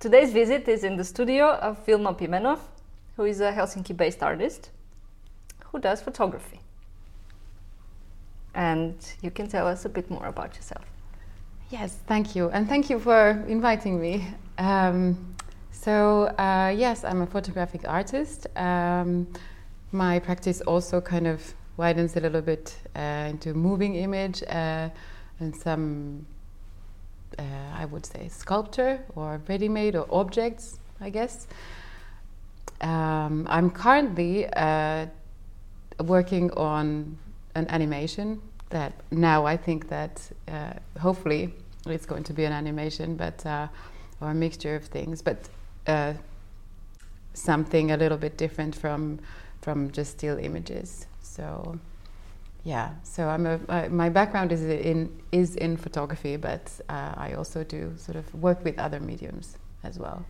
Today's visit is in the studio of Vilma Pimenoff, who is a Helsinki based artist who does photography. And you can tell us a bit more about yourself. Yes, thank you. And thank you for inviting me. Um, so, uh, yes, I'm a photographic artist. Um, my practice also kind of widens a little bit uh, into moving image uh, and some, uh, I would say, sculpture or ready made or objects, I guess. Um, I'm currently uh, working on an animation that now I think that uh, hopefully it's going to be an animation, but uh, or a mixture of things, but uh, something a little bit different from from just still images. So yeah, so I'm a, uh, my background is in is in photography, but uh, I also do sort of work with other mediums as well.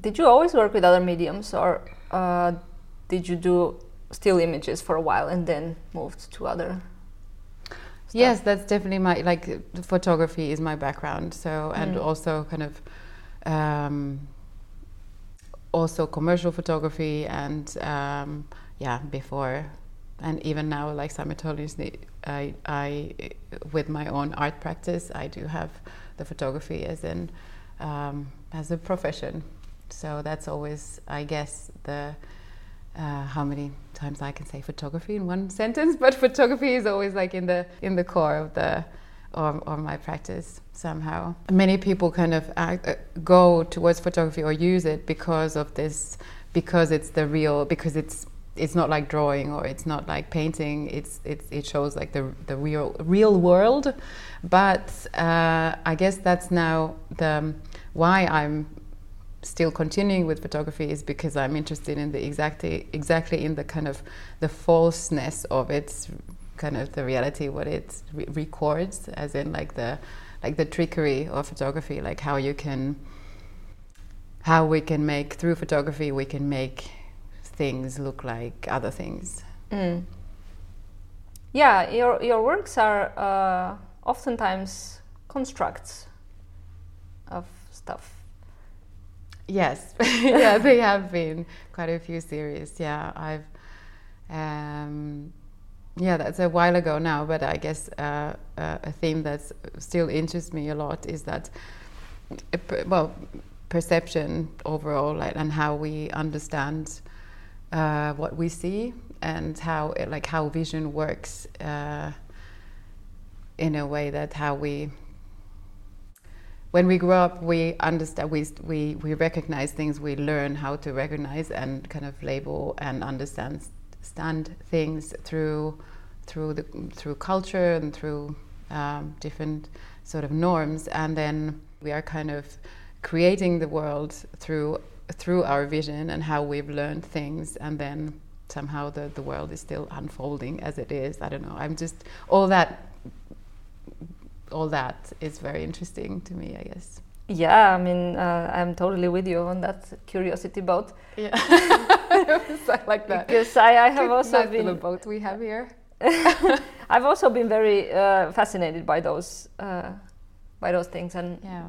Did you always work with other mediums, or uh, did you do still images for a while and then moved to other Stuff. Yes, that's definitely my like photography is my background. So and mm. also kind of um, also commercial photography and um, yeah before and even now like simultaneously I, I with my own art practice I do have the photography as in um, as a profession. So that's always I guess the uh, how many times I can say photography in one sentence, but photography is always like in the in the core of the or, my practice somehow. Many people kind of act, uh, go towards photography or use it because of this, because it's the real, because it's it's not like drawing or it's not like painting. It's, it's it shows like the the real real world, but uh, I guess that's now the why I'm still continuing with photography is because I'm interested in the exactly exactly in the kind of the falseness of its kind of the reality what it re- records as in like the like the trickery of photography like how you can how we can make through photography we can make things look like other things mm. yeah your your works are uh, oftentimes constructs of stuff Yes, yeah, they have been quite a few series. Yeah, I've, um, yeah, that's a while ago now, but I guess uh, uh, a theme that still interests me a lot is that, uh, well, perception overall, like, and how we understand uh, what we see and how, like, how vision works uh, in a way that how we when we grow up, we understand, we, we, we recognize things, we learn how to recognize and kind of label and understand stand things through, through, the, through culture and through um, different sort of norms. And then we are kind of creating the world through, through our vision and how we've learned things. And then somehow the, the world is still unfolding as it is. I don't know. I'm just, all that all that is very interesting to me, I guess. Yeah, I mean, uh, I'm totally with you on that curiosity boat. Yeah, like that. Because I, I have also nice been the boat we have here. I've also been very uh, fascinated by those uh, by those things, and yeah,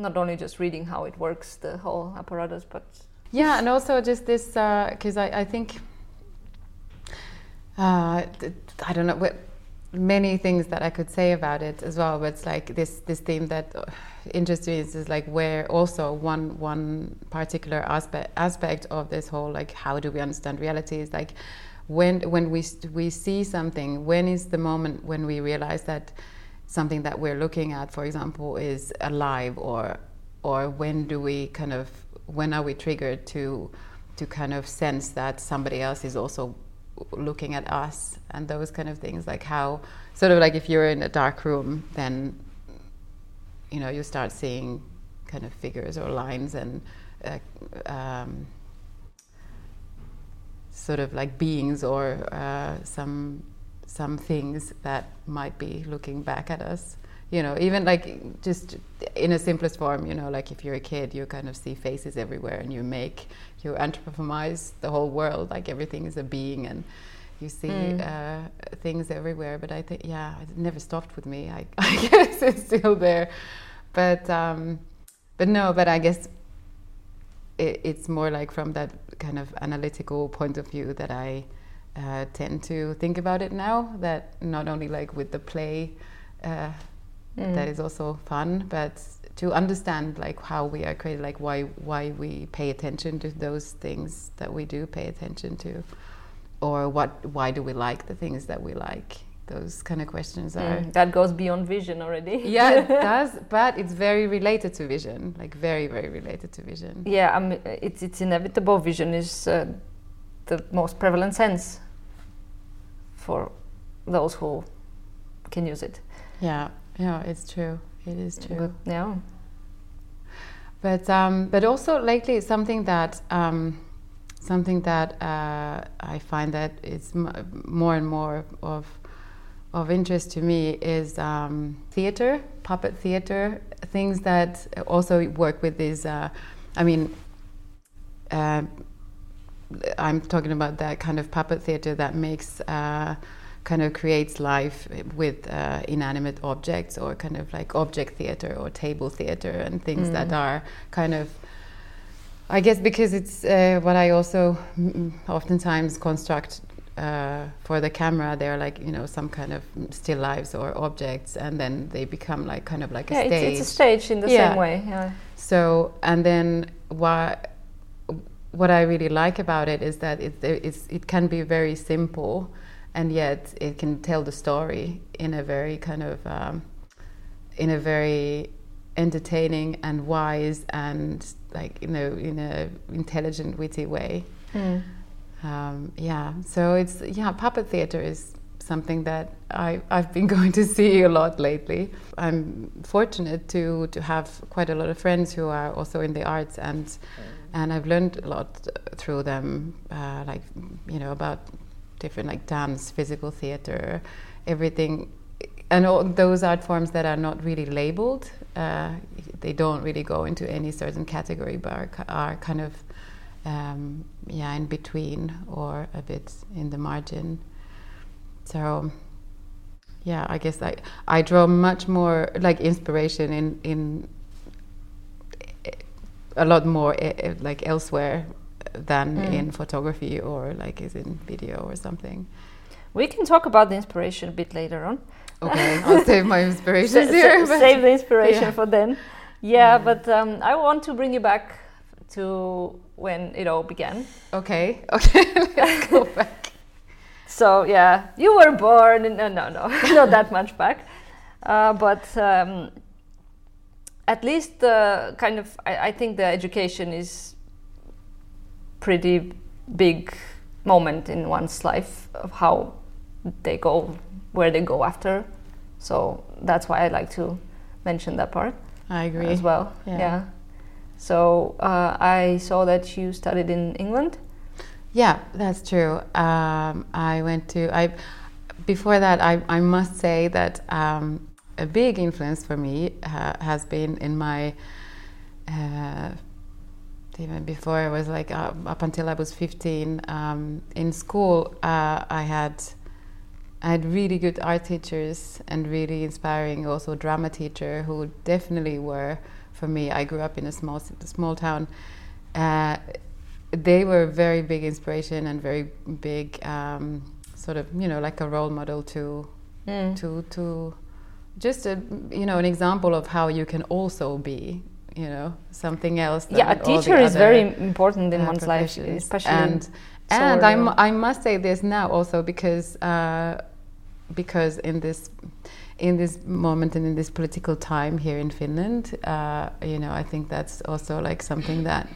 not only just reading how it works, the whole apparatus, but yeah, and also just this because uh, I, I think uh, I don't know what many things that I could say about it as well. But it's like this this theme that uh, interests me is, like where also one one particular aspect aspect of this whole like how do we understand reality is like when when we we see something when is the moment when we realize that something that we're looking at for example is alive or or when do we kind of when are we triggered to to kind of sense that somebody else is also looking at us and those kind of things? Like how sort of like if you're in a dark room then you know you start seeing kind of figures or lines and uh, um, sort of like beings or uh, some some things that might be looking back at us. You know even like just in a simplest form you know like if you're a kid you kind of see faces everywhere and you make you anthropomorphize the whole world like everything is a being and you see mm. uh, things everywhere. But i think yeah it never stopped with me. I, I guess it's still there. But um, but no, but I guess it, it's more like from that kind of analytical point of view that I uh, tend to think about it now. That not only like with the play, uh, mm. that is also fun, but to understand like how we are created, like why why we pay attention to those things that we do pay attention to, or what why do we like the things that we like. Those kind of questions are mm, that goes beyond vision already. yeah, it does, but it's very related to vision, like very very related to vision. Yeah, I mean, it's it's inevitable. Vision is uh, the most prevalent sense for those who can use it. Yeah, yeah, it's true. It is true. But, yeah. But um, but also lately something that um, something that uh, I find that it's more and more of of interest to me is um, theater, puppet theater, things that also work with these. Uh, I mean, uh, I'm talking about that kind of puppet theater that makes uh, kind of creates life with uh, inanimate objects or kind of like object theater or table theater and things mm. that are kind of I guess because it's uh, what I also oftentimes construct uh, for the camera, they're like you know some kind of still lives or objects, and then they become like kind of like yeah, a stage. It's, it's a stage in the yeah. same way. Yeah. So and then what what I really like about it is that it, it can be very simple and yet it can tell the story in a very kind of um, in a very entertaining and wise and like you know in a intelligent witty way mm. um, yeah so it's yeah puppet theater is something that I, I've been going to see a lot lately. I'm fortunate to, to have quite a lot of friends who are also in the arts, and and I've learned a lot through them, uh, like you know about different like dance, physical theater, everything, and all those art forms that are not really labeled. Uh, they don't really go into any certain category, but are, are kind of um, yeah in between or a bit in the margin. So yeah, I guess I I draw much more like inspiration in in a lot more eh, eh, like elsewhere than mm. in photography or like is in video or something. We can talk about the inspiration a bit later on. Okay, I'll save my inspiration here. save the inspiration yeah. for then. Yeah, yeah. but um, I want to bring you back to when it all began. Okay, okay, let's go back. So yeah, you were born. In, no, no, no, not that much back, uh, but um, at least uh, kind of. I, I think the education is pretty big moment in one's life of how they go, where they go after. So that's why I like to mention that part. I agree as well. Yeah. yeah. So uh, I saw that you studied in England. Yeah, that's true. Um, I went to I. Before that, I, I must say that um, a big influence for me uh, has been in my uh, even before I was like uh, up until I was 15 um, in school uh, I had I had really good art teachers and really inspiring also drama teacher who definitely were for me I grew up in a small small town uh, they were very big inspiration and very big um, sort of you know like a role model to mm. to to just a you know an example of how you can also be you know something else. yeah, a teacher is very important in uh, one's life, especially. And and I, I must say this now also because uh, because in this in this moment and in this political time here in Finland, uh, you know, I think that's also like something that.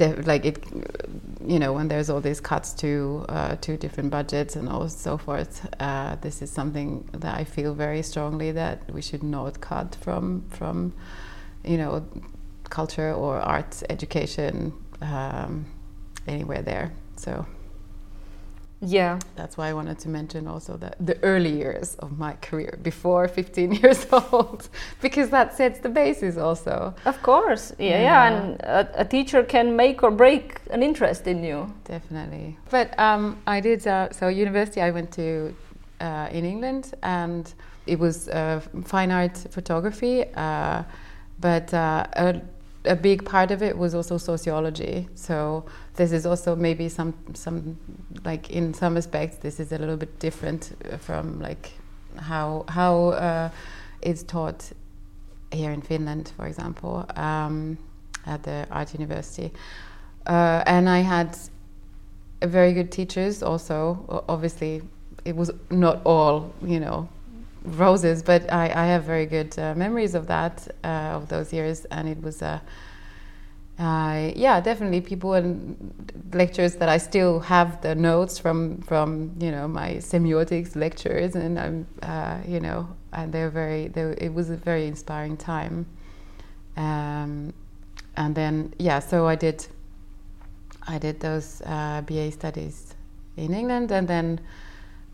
Like it, you know, when there's all these cuts to uh, to different budgets and all so forth, uh, this is something that I feel very strongly that we should not cut from from you know, culture or arts education um, anywhere there. So yeah, that's why I wanted to mention also that the early years of my career, before 15 years old, because that sets the basis also. Of course, yeah, yeah, yeah. and a, a, teacher can make or break an interest in you. Definitely. But um, I did uh, so university. I went to uh, in England, and it was uh, fine art photography. Uh, but uh, a, a big part of it was also sociology. So this is also maybe some some like in some aspects this is a little bit different from like how how uh, it's taught here in Finland, for example, um, at the art university. Uh, and I had very good teachers also. Obviously, it was not all you know roses, but I, I have very good uh, memories of that uh, of those years, and it was a. Uh, yeah, definitely people and lectures that I still have the notes from from you know my semiotics lectures, and I'm uh, you know and they're very they, it was a very inspiring time. Um, and then yeah, so I did I did those uh, BA studies in England, and then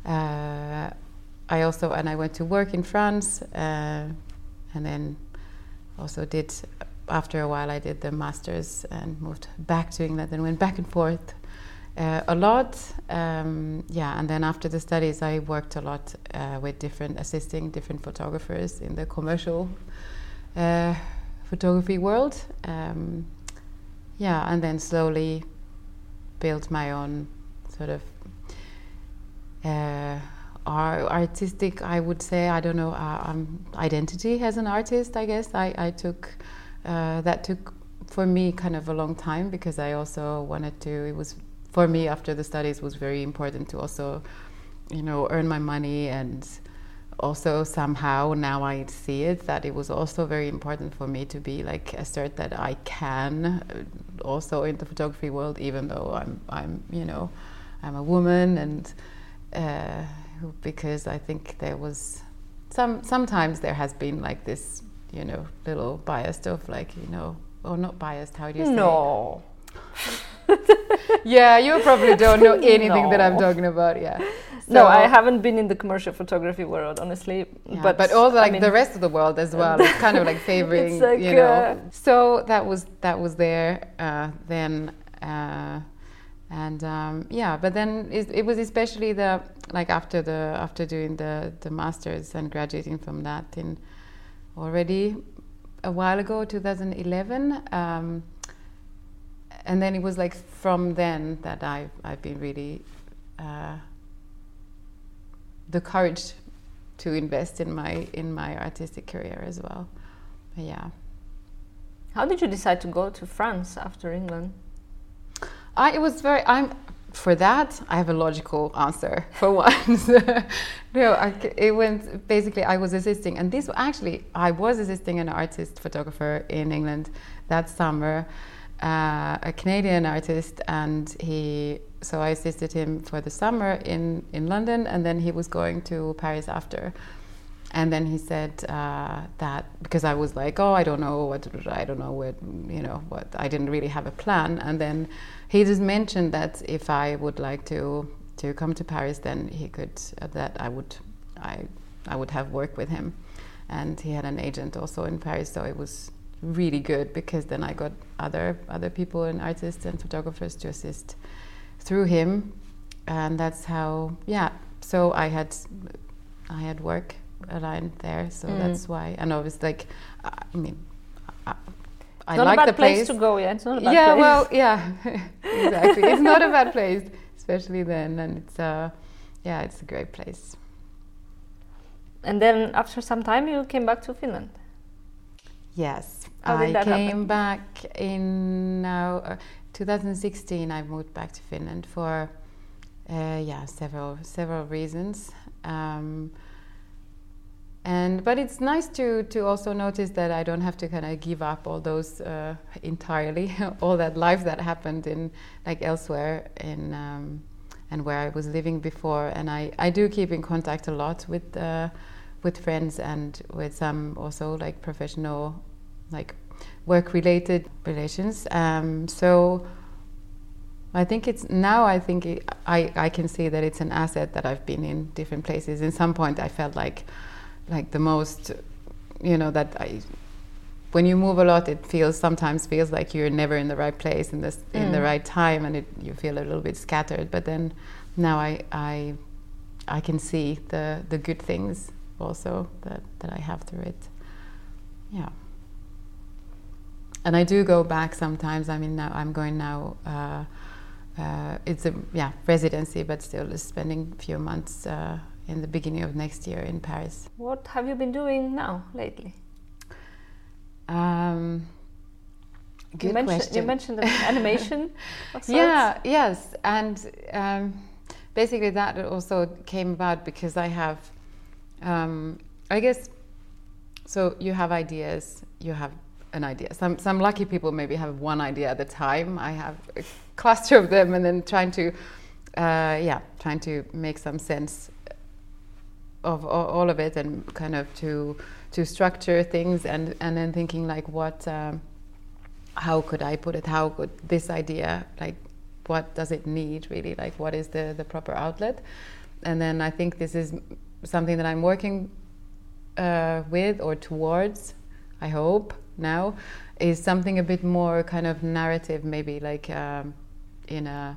uh, I also and I went to work in France, uh, and then also did after a while I did the masters and moved back to England and went back and forth uh, a lot. Um, yeah, and then after the studies, I worked a lot uh, with different assisting different photographers in the commercial uh, photography world. Um, yeah, and then slowly built my own sort of uh, artistic, I would say, I don't know, uh, um, identity as an artist, I guess. I, I took, uh, that took for me kind of a long time because I also wanted to, it was, for me after the studies was very important to also, you know, earn my money and also somehow now I see it that it was also very important for me to be like assert that I can uh, also in the photography world, even though I'm, I'm, you know, I'm a woman and, uh, because I think there was some sometimes there has been like this you know little biased of like you know or not biased how do you say no yeah you probably don't know anything no. that I'm talking about yeah so, no, I haven't been in the commercial photography world, honestly. Yeah, but but also like I mean, the rest of the world as well. it's kind of like favoring, like, you know. Uh, so that was that was there. Uh, then uh, and um, yeah but then it, it, was especially the like after the after doing the the masters and graduating from that in already a while ago 2011 um, and then it was like from then that I've, I've been really uh, the courage to invest in my in my artistic career as well but yeah how did you decide to go to France after England I, it was very. I'm for that. I have a logical answer for once. no, I, it went basically. I was assisting, and this actually I was assisting an artist photographer in England that summer, uh, a Canadian artist, and he. So I assisted him for the summer in in London, and then he was going to Paris after. And then he said uh, that because I was like, oh, I don't know what, I don't know what, you know, what. I didn't really have a plan. And then he just mentioned that if I would like to to come to Paris, then he could uh, that I would I I would have work with him, and he had an agent also in Paris, so it was really good because then I got other other people and artists and photographers to assist through him, and that's how yeah. So I had I had work aligned there, so mm. that's why. And I was like, I mean. I, not like a bad the place. place to go. Yeah, it's not a bad yeah, place. well, yeah, exactly. it's not a bad place, especially then, and it's uh, yeah, it's a great place. And then after some time, you came back to Finland. Yes, I came happen? back in now uh, 2016. I moved back to Finland for uh, yeah several several reasons. Um, and but it's nice to to also notice that I don't have to kind of give up all those uh, entirely, all that life that happened in like elsewhere in um, and where I was living before. And I I do keep in contact a lot with uh, with friends and with some also like professional like work related relations. Um, so. I think it's now. I think it, I I can see that it's an asset that I've been in different places. In some point, I felt like like the most you know that I when you move a lot it feels sometimes feels like you're never in the right place in this mm. in the mm. right time and it, you feel a little bit scattered but then now I I I can see the the good things also that that I have through it yeah and I do go back sometimes. I mean, now I'm going now. Uh, uh, it's a yeah residency, but still spending a few months uh, in the beginning of next year in Paris. What have you been doing now lately? Um, good you mentioned, question. You mentioned the animation. yeah. Yes, and um, basically that also came about because I have, um, I guess, so you have ideas, you have an idea. Some some lucky people maybe have one idea at a time. I have a cluster of them, and then trying to, uh, yeah, trying to make some sense of all of it, and kind of to to structure things, and and then thinking like what, um, how could I put it? How could this idea like what does it need really? Like what is the the proper outlet? And then I think this is something that I'm working uh, with or towards. I hope now is something a bit more kind of narrative, maybe like um, in a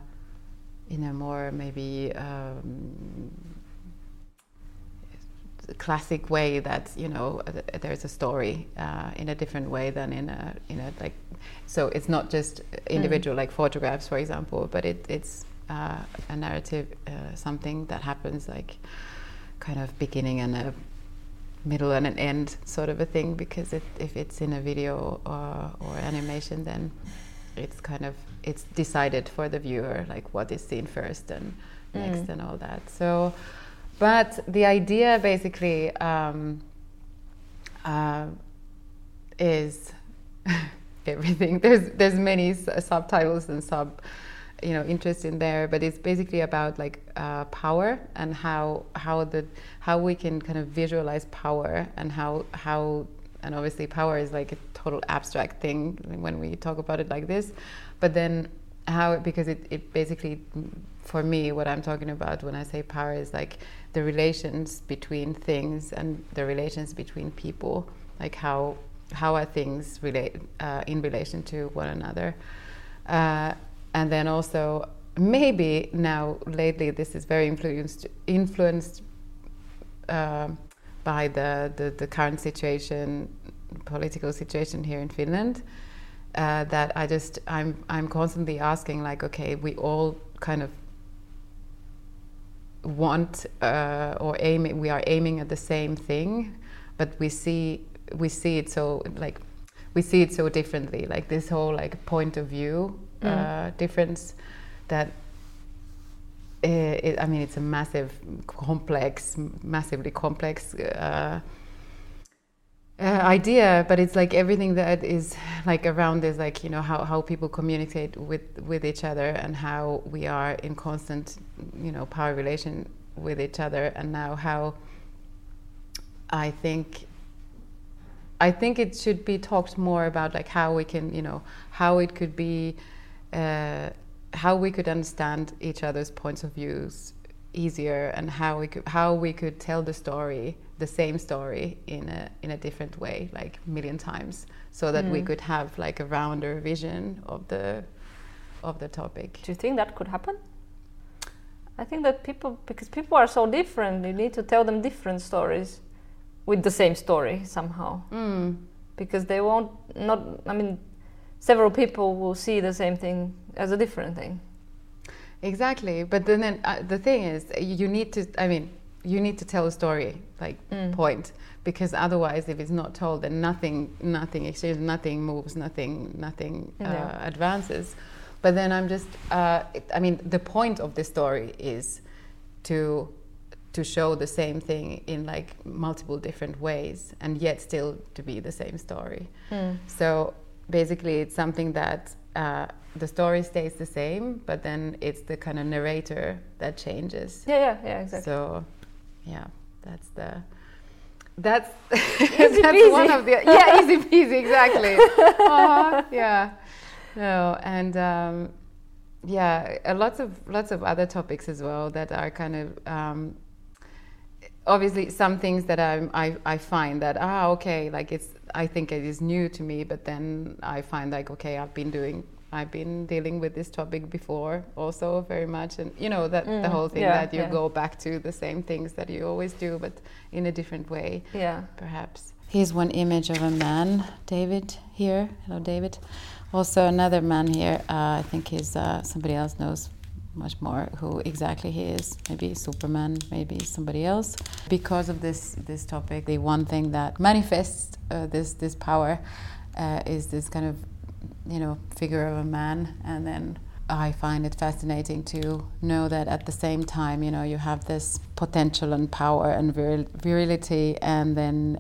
in a more maybe um, classic way that you know there's a story uh, in a different way than in a in a like so it's not just individual mm. like photographs for example but it, it's uh, a narrative uh, something that happens like kind of beginning and a middle and an end sort of a thing because it, if it's in a video or, or animation then it's kind of it's decided for the viewer like what is seen first and mm. next and all that so but the idea basically um, uh, is everything. There's there's many subtitles and sub you know interest in there but it's basically about like uh, power and how how the how we can kind of visualize power and how how and obviously power is like a total abstract thing when we talk about it like this but then how because it, it basically for me what i'm talking about when i say power is like the relations between things and the relations between people like how how are things relate uh, in relation to one another. Uh, and then also maybe now lately this is very influenced influenced uh, by the, the, the current situation political situation here in Finland uh, that I just I'm I'm constantly asking like okay we all kind of want uh, or aim we are aiming at the same thing but we see we see it so like we see it so differently like this whole like point of view mm. uh, difference that it, it, I mean it's a massive complex massively complex uh, uh, idea but it's like everything that is like around is like you know how, how people communicate with with each other and how we are in constant you know power relation with each other. And now how I think I think it should be talked more about like how we can you know how it could be uh, how we could understand each other's points of views easier and how we could how we could tell the story the same story in a in a different way like a million times so that mm. we could have like a rounder vision of the of the topic do you think that could happen i think that people because people are so different you need to tell them different stories with the same story somehow mm. because they won't not i mean several people will see the same thing as a different thing. Exactly, but then, then uh, the thing is, you need to. I mean, you need to tell a story, like mm. point, because otherwise, if it's not told, then nothing, nothing exchanges, nothing moves, nothing, nothing uh, advances. But then I'm just. Uh, I mean, the point of the story is to to show the same thing in like multiple different ways, and yet still to be the same story. Mm. So basically it's something that uh, the story stays the same, but then it's the kind of narrator that changes. Yeah, yeah, yeah, exactly. So, yeah, that's the that's that's one of the yeah easy peasy exactly. uh, yeah, no, and um, yeah, uh, lots of lots of other topics as well that are kind of. Um, obviously some things that I'm, I, I find that ah okay like it's I think it is new to me but then I find like okay I've been doing I've been dealing with this topic before also very much and you know that mm, the whole thing yeah, that you yeah. go back to the same things that you always do but in a different way yeah perhaps Here's one image of a man, David, here. Hello, David. Also, another man here. Uh, I think he's uh, somebody else knows much more who exactly he is. Maybe Superman, maybe somebody else. Because of this this topic, the one thing that manifests uh, this this power uh, is this kind of you know figure of a man, and then I find it fascinating to know that at the same time, you know, you have this potential and power and viril- virility, and then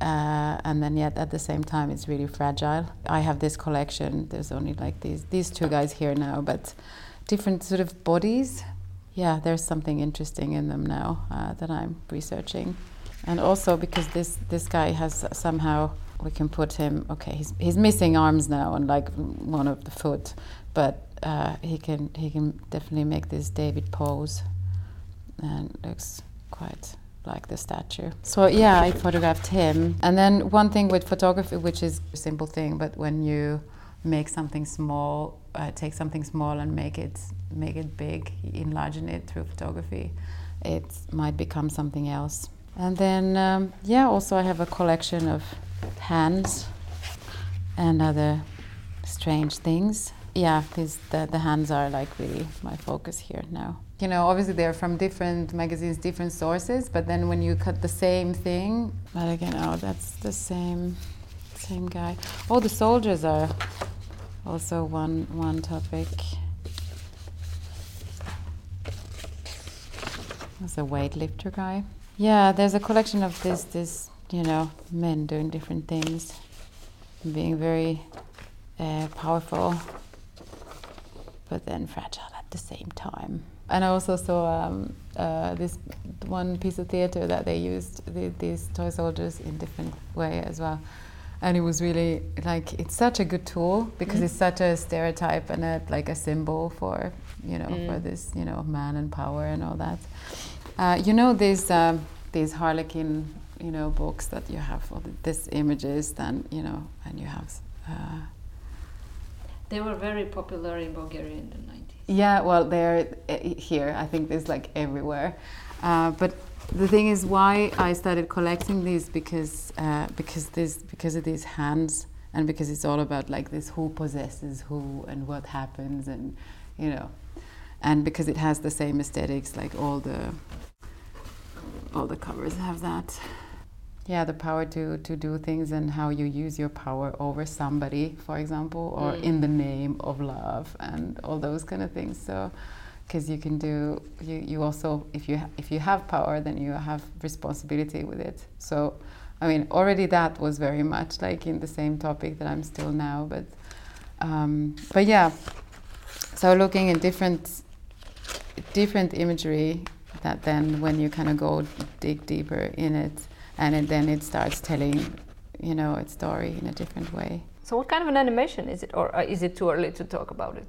uh, and then yet at the same time, it's really fragile. I have this collection. There's only like these these two guys here now, but different sort of bodies. Yeah, there's something interesting in them now uh, that I'm researching, and also because this this guy has somehow we can put him. Okay, he's he's missing arms now and like one of the foot, but uh, he can he can definitely make this David pose, and looks quite like the statue. So yeah, I photographed him. And then one thing with photography, which is a simple thing, but when you make something small, uh, take something small and make it make it big, enlarge it through photography, it might become something else. And then um, yeah, also I have a collection of hands and other strange things. Yeah, these the, the hands are like really my focus here now you know, obviously they're from different magazines, different sources, but then when you cut the same thing, but again, oh, that's the same, same guy. Oh, the soldiers are also one one topic. There's a weightlifter guy. Yeah, there's a collection of this, this, you know, men doing different things, being very uh, powerful, but then fragile at the same time and I also saw um, uh, this one piece of theater that they used the, these toy soldiers in different way as well, and it was really like it's such a good tool because mm. it's such a stereotype and a, like a symbol for you know mm. for this you know man and power and all that. Uh, you know these um, these Harlequin you know books that you have all these images then you know and you have. Uh, they were very popular in Bulgaria in the 90s. Yeah, well, they're eh, here. I think there's like everywhere. Uh, but the thing is, why I started collecting these because uh, because this because of these hands and because it's all about like this who possesses who and what happens and you know, and because it has the same aesthetics like all the all the covers have that. Yeah, the power to, to do things and how you use your power over somebody, for example, or mm. in the name of love and all those kind of things. So, because you can do, you, you also, if you, if you have power, then you have responsibility with it. So, I mean, already that was very much like in the same topic that I'm still now. But, um, but yeah, so looking at different, different imagery that then when you kind of go dig deeper in it, and it, then it starts telling, you know, its story in a different way. So, what kind of an animation is it, or uh, is it too early to talk about it?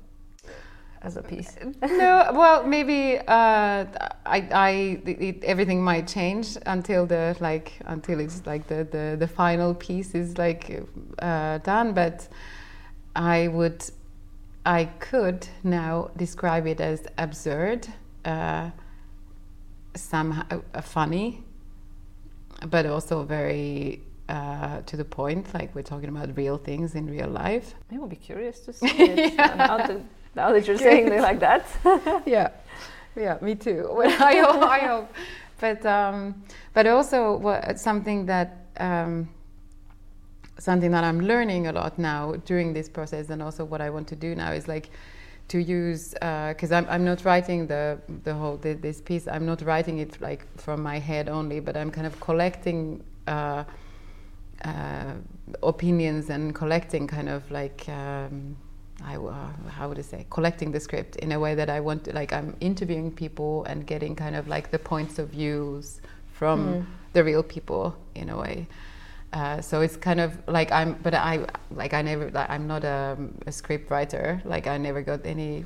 as a piece? no, well, maybe uh, I, I it, everything might change until the like until it's like the the, the final piece is like uh, done. But I would, I could now describe it as absurd, uh, somehow uh, funny, but also very uh, to the point. Like we're talking about real things in real life. I will be curious to see it yeah. now, to, now, that you're saying it like that. yeah, yeah, me too. I hope, I hope. But um, but also what, something that. Um, something that I'm learning a lot now during this process, and also what I want to do now is like to use because uh, I'm, I'm not writing the the whole the, this piece I'm not writing it like from my head only but I'm kind of collecting uh, uh, opinions and collecting kind of like um, I, uh, how would I say collecting the script in a way that I want to like I'm interviewing people and getting kind of like the points of views from mm. the real people in a way uh, so it's kind of like I'm, but I like I never, like, I'm not a, a, script writer. Like I never got any,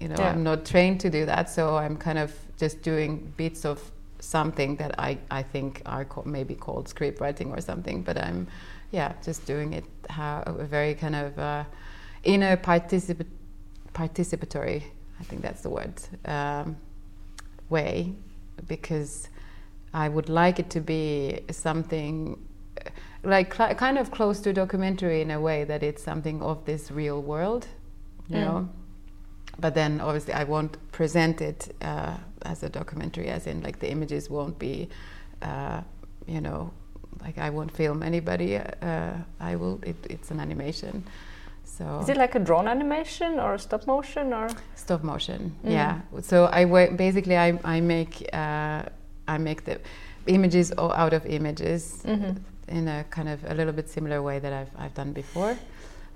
you know, yeah. I'm not trained to do that. So I'm kind of just doing bits of something that I, I think are co- maybe called script writing or something. But I'm, yeah, just doing it how a very kind of uh, in a particip- participatory, I think that's the word, um, way, because I would like it to be something like cl- kind of close to documentary in a way that it's something of this real world, you Mm. know. But then obviously I won't present it uh, as a documentary, as in like the images won't be, uh, you know, like I won't film anybody. Uh, I will. It, it's an animation. So Is it like a drawn animation or stop motion or? stop motion Mm. yeah so i wa- basically i, I make uh, i make the images out of images Mhm. In a kind of a little bit similar way that i've, I've done before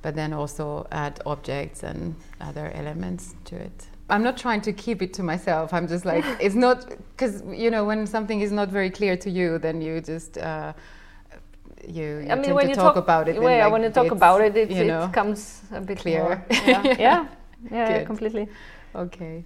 but then also add objects and other elements to it. I'm not trying to keep it to myself. I'm just like it's not because you know when something is not very clear to you then you just uh, you, you I mean, tend when to you talk, talk about it Yeah, like, when you talk about it, it, you know, it comes a bit clear. more. Yeah, yeah, yeah, yeah, completely. okay.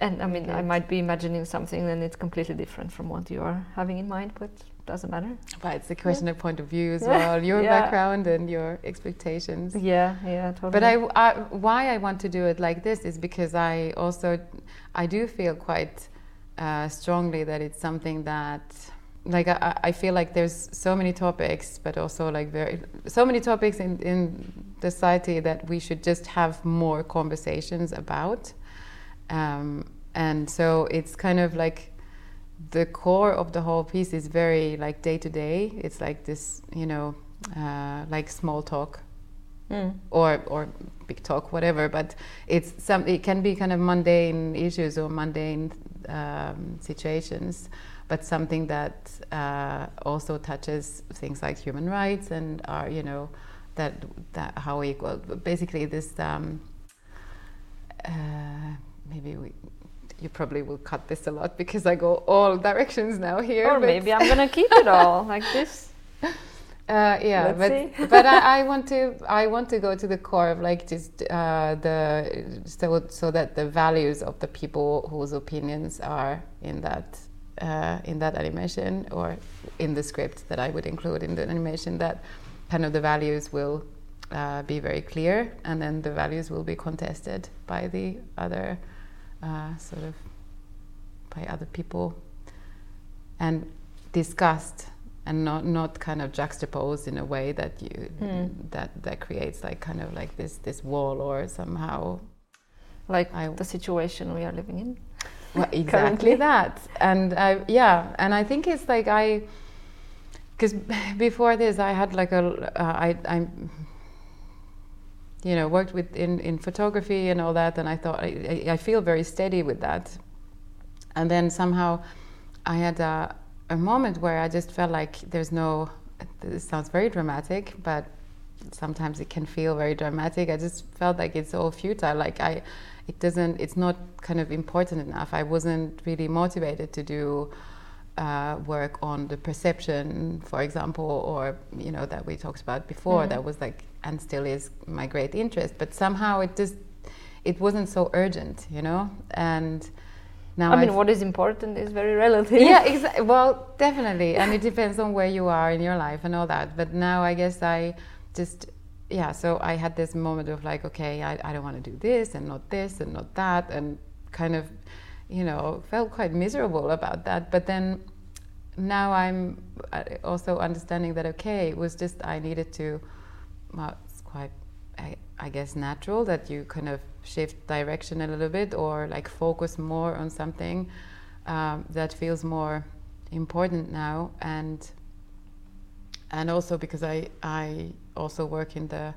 And I mean, I might be imagining something, and it's completely different from what you are having in mind, but doesn't matter. But it's a question of point of view as Yeah. well, your Yeah. background and your expectations. Yeah, yeah, totally. But I, I, why I want to do it like this is because I also, I do feel quite uh, strongly that it's something that, like I, I feel like there's so many topics, but also like very, so many topics in in society that we should just have more conversations about, um, and so it's kind of like the core of the whole piece is very like day to day. It's like this, you know, uh, like small talk Mm. or or big talk, whatever. But it's some. It can be kind of mundane issues or mundane um, situations, but something that uh, also touches things like human rights and are you know that that how equal. Basically, this. Um, uh, maybe we. You probably will cut this a lot because I go all directions now here. Or but- maybe I'm gonna keep it all like this. uh, yeah, Let's but but I, I want to I want to go to the core of like just uh, the so so that the values of the people whose opinions are in that uh, in that animation or in the script that I would include in the animation that kind of the values will uh, be very clear and then the values will be contested by the other uh, sort of by other people and discussed and not not kind of juxtaposed in a way that you Mm. that that creates like kind of like this this wall or somehow Like I- the situation we are living in. well, exactly that and I, yeah and i think it's like i because before this i had like a uh, I, I you know worked with in, in photography and all that and i thought I, I- feel very steady with that. And then somehow i had a, a moment where i just felt like there's no this sounds very dramatic but sometimes it can feel very dramatic. I just felt like it's all futile like i it doesn't it's not kind of important enough. I wasn't really motivated to do uh, work on the perception for example or you know that we talked about before Mhm. that was like and still is my great interest but somehow it just it wasn't so urgent you know and now I mean, I've- what is important is very relative. yeah, exa- well, definitely, and it depends on where you are in your life and all that. But now I guess I just yeah. So I had this moment of like, okay, I, I don't want to do this and not this and not that, and kind of, you know, felt quite miserable about that. But then now I'm uh, also understanding that okay, it was just I needed to. Well, it's quite. I, I guess natural that you kind of shift direction a little bit or like focus more on something um, that feels more important now and and also because I I also work in the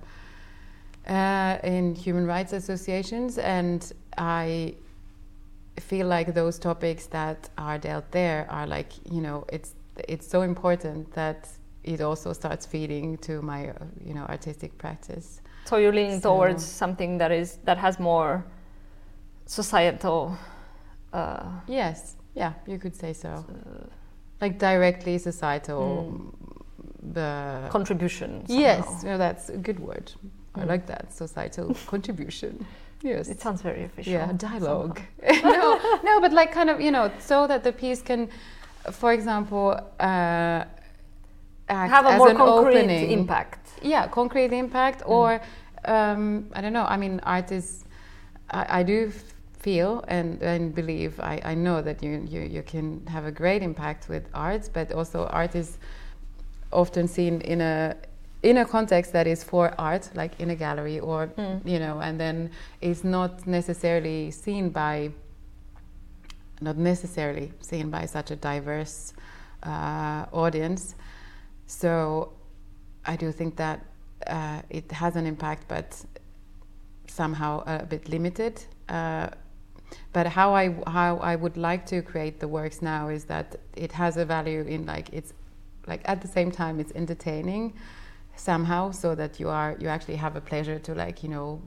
uh, in human rights associations and I feel like those topics that are dealt there are like you know it's it's so important that it also starts feeding to my uh, you know artistic practice So you're leaning So- towards something that is that has more societal. Uh, yes yeah you could say so like directly societal Mm. the contribution. Yes, somehow. no, that's a good word. I Mm. like that societal contribution. Yes. It sounds very official. yeah, dialogue. no, no, but like kind of you know, so that the piece can, for example, uh, act Have a more concrete opening. impact. Yeah, concrete impact, Mm. or um, I don't know. I mean, art is. I, I do feel and, and believe. I, I know that you, you you can have a great impact with arts, but also art is often seen in a in a context that is for art, like in a gallery, or Mm. you know, and then is not necessarily seen by not necessarily seen by such a diverse uh, audience. So I do think that uh, it has an impact, but somehow a bit limited. Uh, but how I how I would like to create the works now is that it has a value in like it's like at the same time it's entertaining somehow so that you are you actually have a pleasure to like you know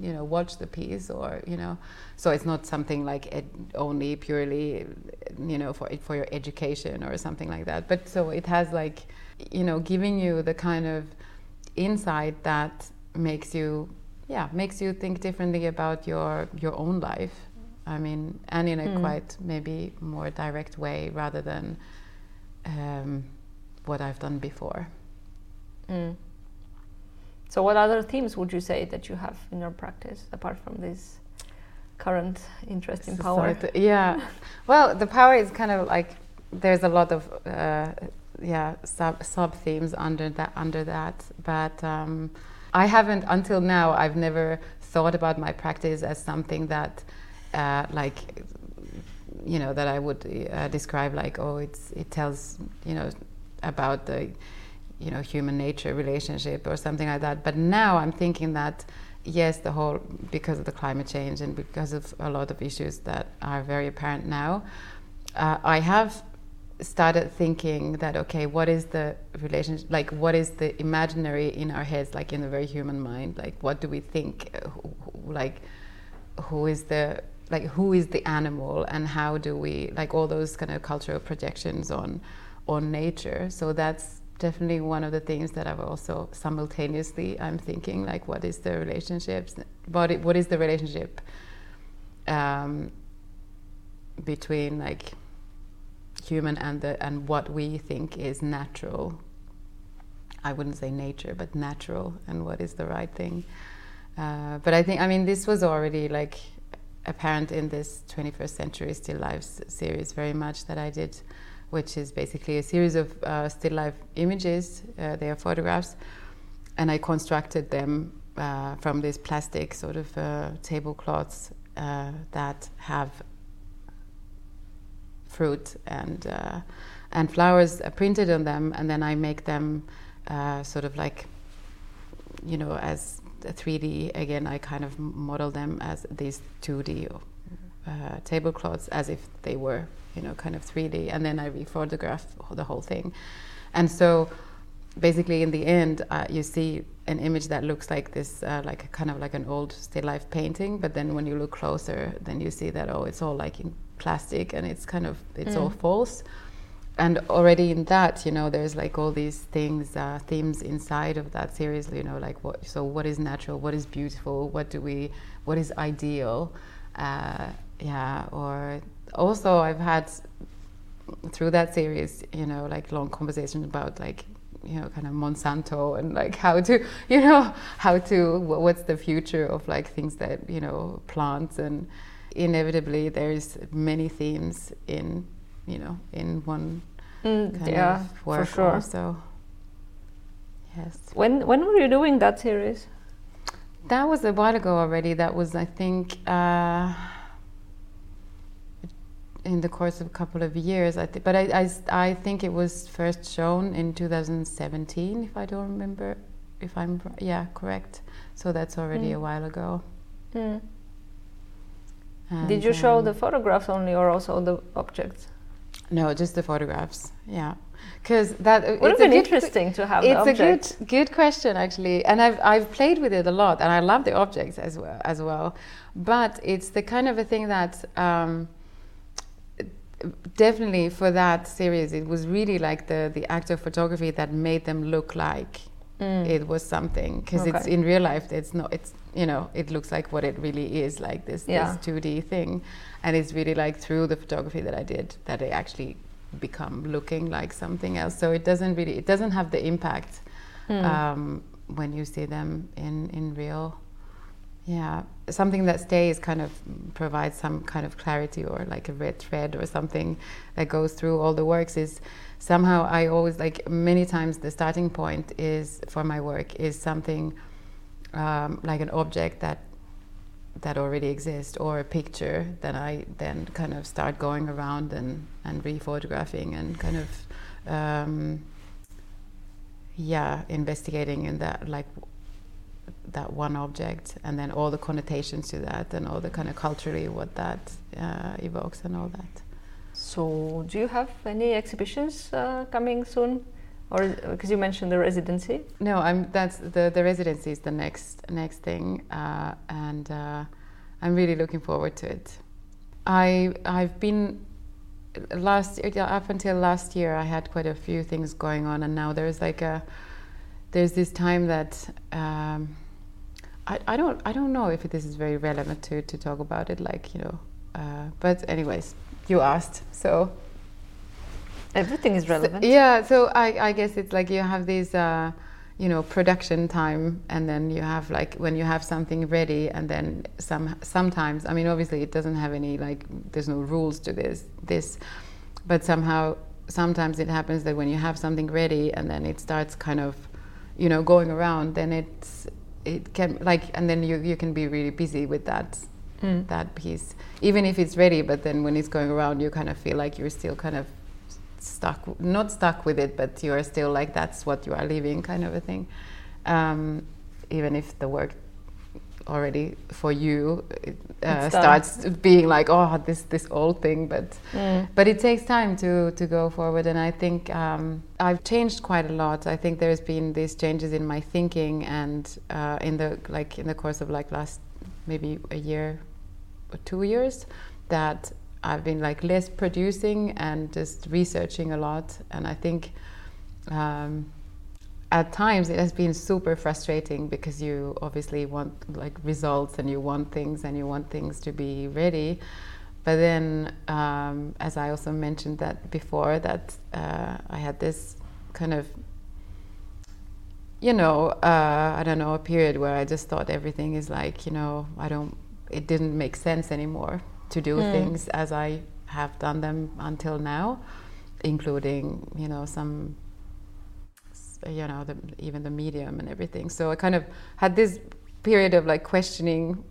you know watch the piece or you know so it's not something like ed- only purely you know for for your education or something like that but so it has like you know giving you the kind of insight that makes you yeah makes you think differently about your your own life i mean and in a Mm. quite maybe more direct way rather than um, what i've done before Mm. So, what other themes would you say that you have in your practice apart from this current interest in power? Yeah. Well, the power is kind of like there's a lot of uh, yeah sub sub themes under that under that, but um, I haven't until now. I've never thought about my practice as something that uh, like you know that I would uh, describe like oh it's it tells you know about the you know human nature relationship or something like that but now i'm thinking that yes the whole because of the climate change and because of a lot of issues that are very apparent now uh, i have started thinking that okay what is the relationship like what is the imaginary in our heads like in the very human mind? Like what do we think? Who, who, like who is the like who is the animal? And how do we like all those kind of cultural projections on on nature. So that's definitely one of the things that I've also simultaneously I'm thinking like what is the relationships what what is the relationship um, between like human and the and what we think is natural. I wouldn't say nature but natural and what is the right thing. Uh, but I think I mean this was already like apparent in this 21st century still lives series very much that I did which is basically a series of uh, still life images. Uh, they are photographs, and I constructed them uh, from these plastic sort of uh, tablecloths uh, that have fruit and uh, and flowers are printed on them, and then I make them sort of like you know as 3D again. I kind of model them as these 2D tablecloths as if they were you know, kind of 3D, and then I rephotograph the whole thing. And so, basically, in the end, uh, you see an image that looks like this, uh, like kind of like an old still life painting. But then, when you look closer, then you see that oh, it's all like in plastic, and it's kind of it's mm. all false. And already in that, you know, there's like all these things, uh, themes inside of that series. You know, like what? So, what is natural? What is beautiful? What do we? What is ideal? Uh, yeah, or also I've had through that series, you know, like long conversations about like you know kind of Monsanto and like how to you know how to what's the future of like things that you know plants and inevitably there's many themes in you know in one mm, kind yeah, of work for sure. also. Yes. When when were you doing that series? That was a while ago already. That was I think. Uh, in the course of a couple of years. I th- but I, I, I, think it was first shown in 2017, if I don't remember, if I'm yeah correct. So that's already mm. a while ago. Mm. Did you show um, the photographs only, or also the objects? No, just the photographs. Yeah, because that would have been interesting to have. It's a good good question actually, and I've I've played with it a lot, and I love the objects as well as well. But it's the kind of a thing that. Um, definitely for that series it was really like the the act of photography that made them look like mm. it was something because okay. it's in real life it's not it's you know it looks like what it really is like this yeah. this 2d thing and it's really like through the photography that i did that they actually become looking like something else so it doesn't really it doesn't have the impact mm. um, when you see them in in real yeah something that stays kind of provides some kind of clarity or like a red thread or something that goes through all the works is somehow I always like many times the starting point is for my work is something um, like an object that that already exists or a picture that I then kind of start going around and and re-photographing and kind of um, yeah investigating in that like that one object and then all the connotations to that and all the kind of culturally what that uh, evokes and all that so do you have any exhibitions uh, coming soon? Or because you mentioned the residency. No i'm that's the the residency is the next next thing uh, and uh, i'm really looking forward to it. I i've been last up until last year i had quite a few things going on and now there's like a there's this time that um, I, I don't I don't know if this is very relevant to, to talk about it like you know uh, but anyways you asked so. Everything is relevant. so, yeah so I, I guess it's like you have these uh, you know production time and then you have like when you have something ready and then some sometimes I mean obviously it doesn't have any like there's no rules to this this but somehow sometimes it happens that when you have something ready and then it starts kind of you know going around then it's it can like and then you you can be really busy with that mm. that piece even if it's ready but then when it's going around you kind of feel like you're still kind of stuck not stuck with it but you're still like that's what you are living kind of a thing um, even if the work already for you uh, starts being like oh this this old thing but mm. but it takes time to to go forward and I think um, I've changed quite a lot I think there's been these changes in my thinking and uh, in the like in the course of like last maybe a year two years that I've been like less producing and just researching a lot. And I think um, at times it has been super frustrating because you obviously want like results and you want things and you want things to be ready. But then um, as i also mentioned that before that uh, i had this kind of you know uh, i don't know a period where i just thought everything is like you know i don't it didn't make sense anymore to do mm. things as i have done them until now including you know some you know, the, even the medium and everything. So I kind of had this period of like questioning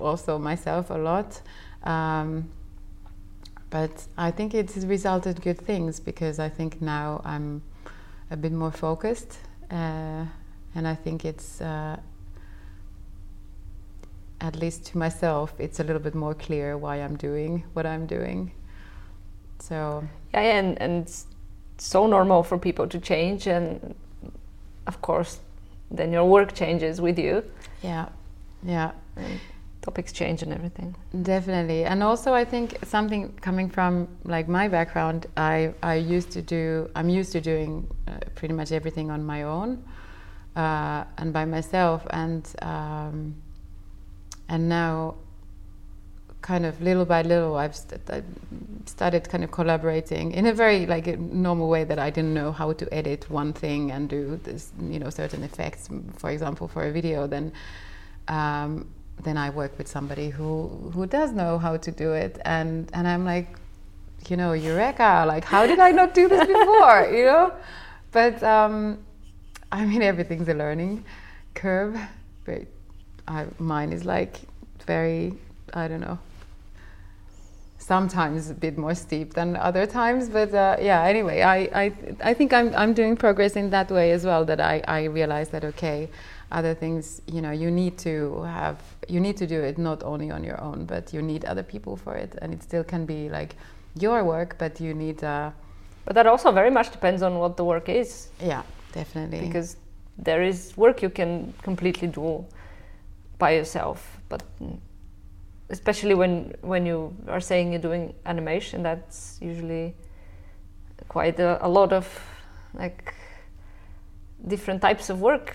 also myself a lot. Um, but I think it's resulted good things because I think now I'm a bit more focused, uh, and I think it's uh, at least to myself, it's a little bit more clear why I'm doing what I'm doing. So yeah, and and so normal for people to change and of course then your work changes with you. Yeah yeah. And topics change and everything. Definitely and also i think something coming from like my background i i used to do i'm used to doing uh, pretty much everything on my own uh, and by myself and um, and now kind of little by little I've st I started kind of collaborating in a very like a normal way that I didn't know how to edit one thing and do this you know certain effects for example for a video. Then um, then I work with somebody who who does know how to do it. And and I'm like you know eureka like how did I not do this before you know? But um, I mean everything's a learning curve but I, mine is like very I don't know sometimes a bit more steep than other times but uh, yeah anyway I, I I think I'm I'm doing progress in that way as well that I, I realize that okay other things you know you need to have you need to do it not only on your own but you need other people for it and it still can be like your work but you need uh, but that also very much depends on what the work is. Yeah definitely. Because there is work you can completely do by yourself but especially when when you are saying you're doing animation that's usually quite a, a, lot of like different types of work.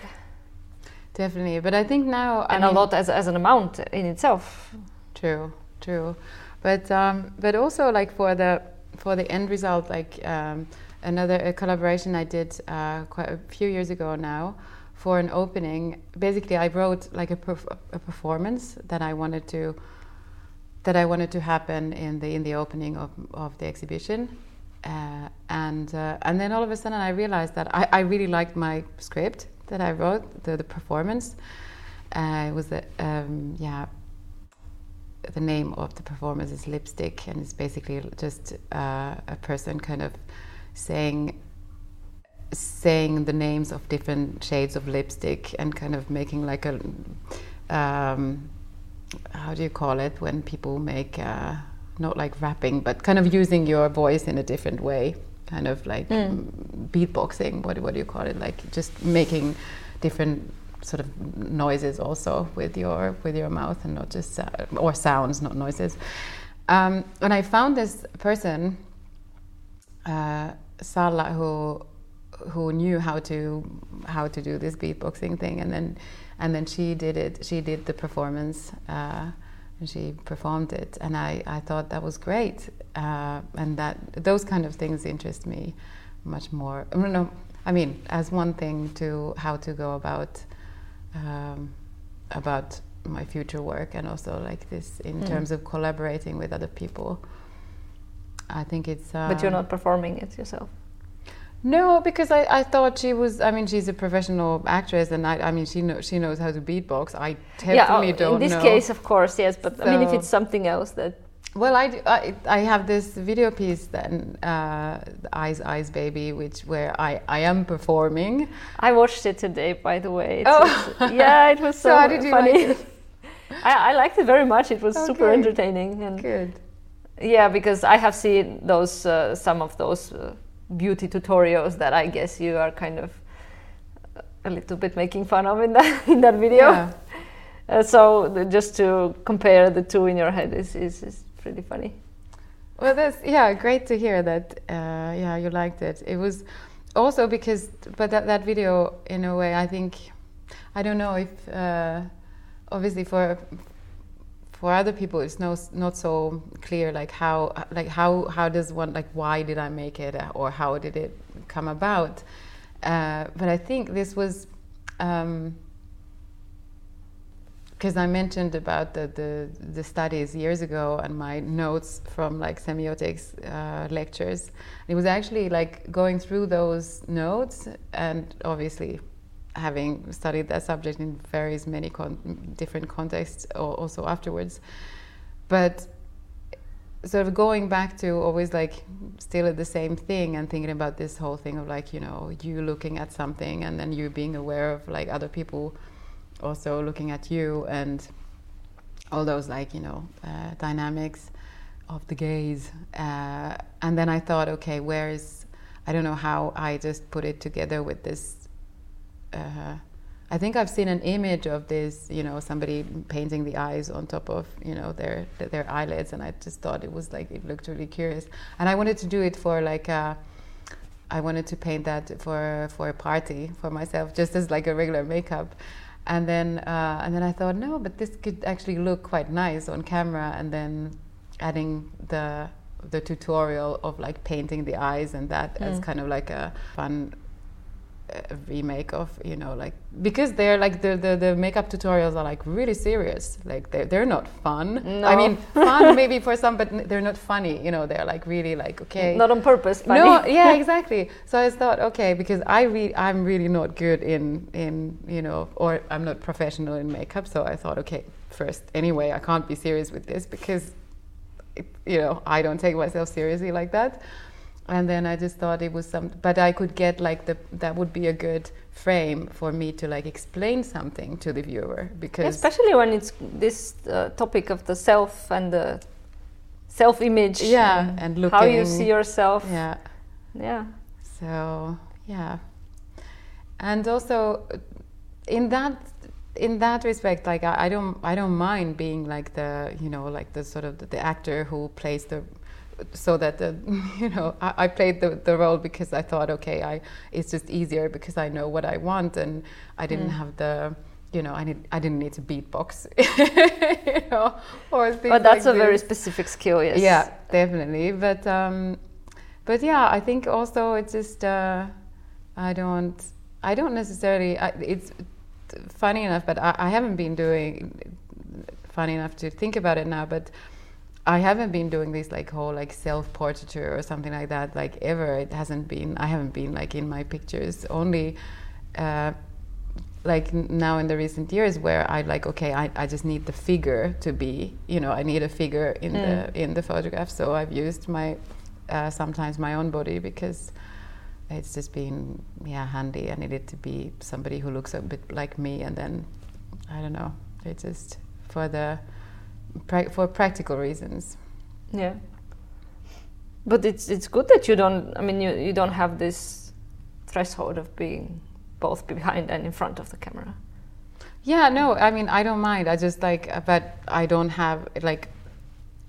Definitely but i think now and I mean, a lot as, as an amount in itself. True true. But um, but also like for the for the end result like um, another collaboration i did uh, quite a few years ago now for an opening. Basically, I wrote like a, perf- a performance that I wanted to that I wanted to happen in the in the opening of, of the exhibition. Uh, and uh, and then all of a sudden I realized that I, I really liked my script that I wrote the, the performance. Uh, it was the um, yeah the name of the performance is lipstick and it's basically just uh, a person kind of saying saying the names of different shades of lipstick and kind of making like a um, how do you call it when people make uh, not like rapping but kind of using your voice in a different way kind of like mm. beatboxing what, what do you call it like just making different sort of noises also with your with your mouth and not just uh, or sounds not noises um, and i found this person uh, Salla who who knew how to how to do this beatboxing thing. And then and then she did it she did the performance uh, and she performed it. And I, I thought that was great. Uh, and that those kind of things interest me much more. I don't know I mean as one thing to how to go about um, about my future work and also like this in mm. terms of collaborating with other people. I think it's um, but you're um, not performing it yourself no, because I, I thought she was. I mean, she's a professional actress, and I, I mean, she knows she knows how to beatbox. I definitely yeah, oh, don't. Know. In this know. case, of course, yes. But so, I mean, if it's something else that. Well, I, I, I have this video piece then, uh, Eyes Eyes Baby, which where I, I am performing. I watched it today, by the way. It's, oh. It's, yeah, it was so, so how did you funny. Like it? I, I liked it very much. It was okay. super entertaining and good. Yeah, because I have seen those uh, some of those. Uh, beauty tutorials that I guess you are kind of a little bit making fun of in that in that video. Yeah. Uh, so the, just to compare the two in your head is, is, is pretty funny. Well, that's yeah, great to hear that. Uh, yeah, you liked it. It was also because, but that that video, in a way, I think, I don't know if uh, obviously for for other people it's no, not so clear like how like how how does one like why did i make it or how did it come about uh, but i think this was because um, I mentioned about the, the, the, studies years ago and my notes from like semiotics uh, lectures. It was actually like going through those notes and obviously having studied that subject in various many con- different contexts or also afterwards. But sort of going back to always like still at the same thing and thinking about this whole thing of like you know you looking at something and then you being aware of like other people also looking at you and all those like you know uh, dynamics of the gaze. Uh, and then i thought okay where is i don't know how i just put it together with this uh, I think I've seen an image of this, you know, somebody painting the eyes on top of, you know, their their eyelids, and I just thought it was like it looked really curious, and I wanted to do it for like a, uh, I wanted to paint that for for a party for myself, just as like a regular makeup, and then uh, and then I thought no, but this could actually look quite nice on camera, and then adding the the tutorial of like painting the eyes and that mm. as kind of like a fun a remake of you know like because they're like the, the the makeup tutorials are like really serious. Like they're, they're not fun. No. i mean fun maybe for some but they're not funny. You know they're like really like okay. Not on purpose funny. no yeah exactly. So i thought okay because i re- i'm really not good in in you know or i'm not professional in makeup. So i thought okay first anyway i can't be serious with this because it, you know i don't take myself seriously like that and then I just thought it was some, but I could get like the that would be a good frame for me to like explain something to the viewer because especially when it's this uh, topic of the self and the self-image, yeah, and, and looking how you see yourself, yeah, yeah. So yeah, and also in that in that respect, like I, I don't I don't mind being like the you know like the sort of the, the actor who plays the so that the, you know I, I, played the, the role because I thought okay I it's just easier because I know what I want and I didn't mm. have the you know I need I didn't need to beatbox you know or things but that's like a this. very specific skill yes yeah definitely but um, but yeah I think also it's just uh, I don't I don't necessarily. I, it's funny enough, but I, I haven't been doing. Funny enough to think about it now, but I haven't been doing this like whole like self portraiture or something like that like ever. It hasn't been. I haven't been like in my pictures only. Uh, like now in the recent years where I like okay I, I just need the figure to be you know I need a figure in mm. the in the photograph so I've used my uh, sometimes my own body because it's just been yeah handy I needed to be somebody who looks a bit like me and then I don't know it's just for the pra- for practical reasons yeah but it's it's good that you don't I mean you, you don't have this threshold of being both behind and in front of the camera. Yeah, no, I mean, I don't mind. I just like, but I don't have like,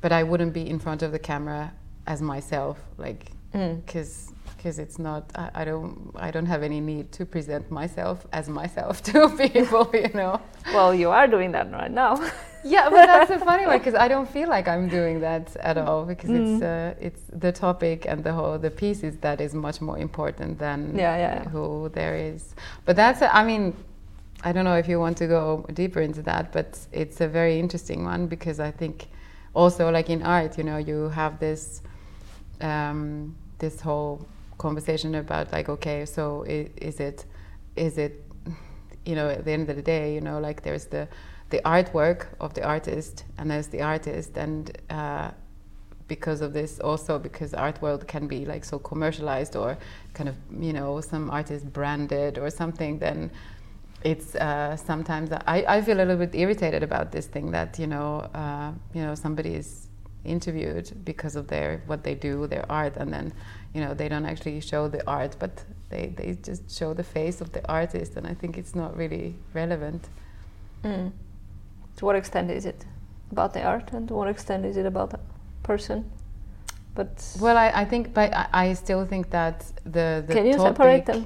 but I wouldn't be in front of the camera as myself, like, because mm. Because it's not. I, I, don't. I don't have any need to present myself as myself to people. You know. Well, you are doing that right now. yeah, but that's a funny one because I don't feel like I'm doing that at all because mm. it's uh, it's the topic and the whole the pieces that is much more important than yeah, yeah, who there is. But that's a, I mean, I don't know if you want to go deeper into that, but it's a very interesting one because I think also like in art, you know, you have this um, this whole conversation about like okay, so is, is it is it you know at the end of the day, you know, like there's the the artwork of the artist and there's the artist and uh, because of this also because art world can be like so commercialized or kind of you know some artist branded or something then it's uh, sometimes I, I feel a little bit irritated about this thing that you know uh, you know somebody is interviewed because of their what they do their art and then you know they don't actually show the art but they, they just show the face of the artist and I think it's not really relevant. Mm. To what extent is it about the art and to what extent is it about the person? But well i, I think but I, I, still think that the, the can you separate them?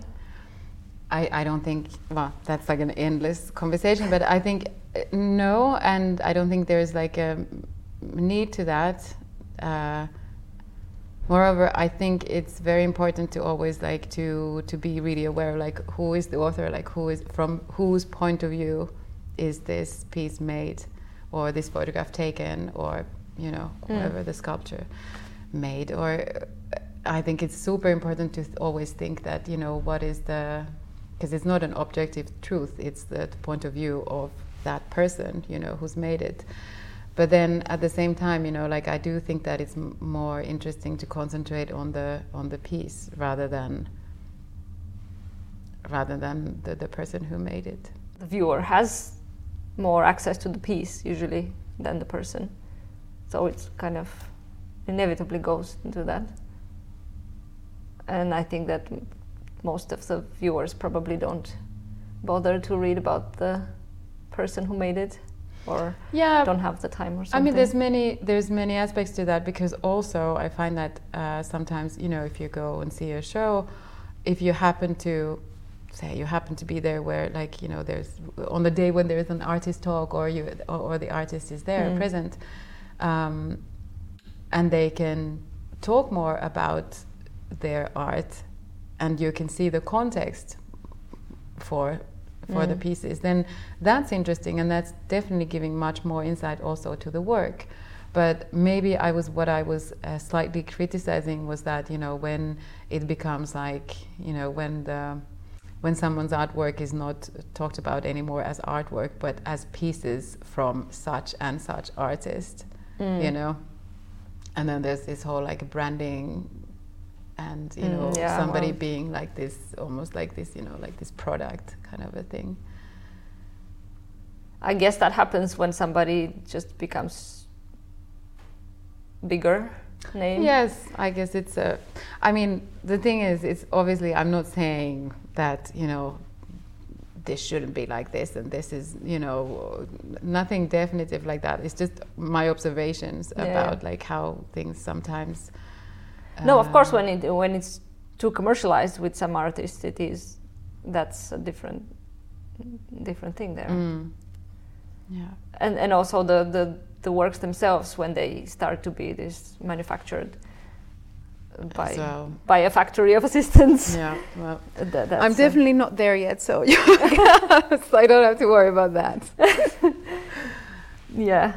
I, I don't think well that's like an endless conversation but i think uh, no and i don't think there's like a need to that. Uh, moreover i think it's very important to always like to to be really aware like who is the author like who is from whose point of view is this piece made or this photograph taken or you know hmm. whoever mm. the sculpture made or i think it's super important to th- always think that you know what is the because it's not an objective truth it's the point of view of that person you know who's made it but then at the same time you know like i do think that it's m- more interesting to concentrate on the on the piece rather than rather than the, the person who made it the viewer has more access to the piece usually than the person. So it's kind of inevitably goes into that. And I think that most of the viewers probably don't bother to read about the person who made it or yeah, don't have the time or something. I mean, there's many there's many aspects to that because also I find that uh, sometimes you know if you go and see a show, if you happen to say you happen to be there where like you know there's on the day when there's an artist talk or you or, or the artist is there mm. present um, and they can talk more about their art and you can see the context for for mm. the pieces then that's interesting and that's definitely giving much more insight also to the work but maybe I was what I was uh, slightly criticizing was that you know when it becomes like you know when the when someone's artwork is not talked about anymore as artwork but as pieces from such and such artist mm. you know and then there's this whole like branding and you mm, know yeah, somebody well. being like this almost like this you know like this product kind of a thing i guess that happens when somebody just becomes bigger name yes i guess it's a i mean the thing is it's obviously i'm not saying that you know this shouldn't be like this and this is you know nothing definitive like that it's just my observations yeah. about like how things sometimes no of course uh, when it when it's too commercialized with some artists it is that's a different different thing there mm. yeah and and also the the the works themselves when they start to be this manufactured by So by a factory of assistants. yeah, well, That- I'm definitely not there yet, so, so I don't have to worry about that. yeah.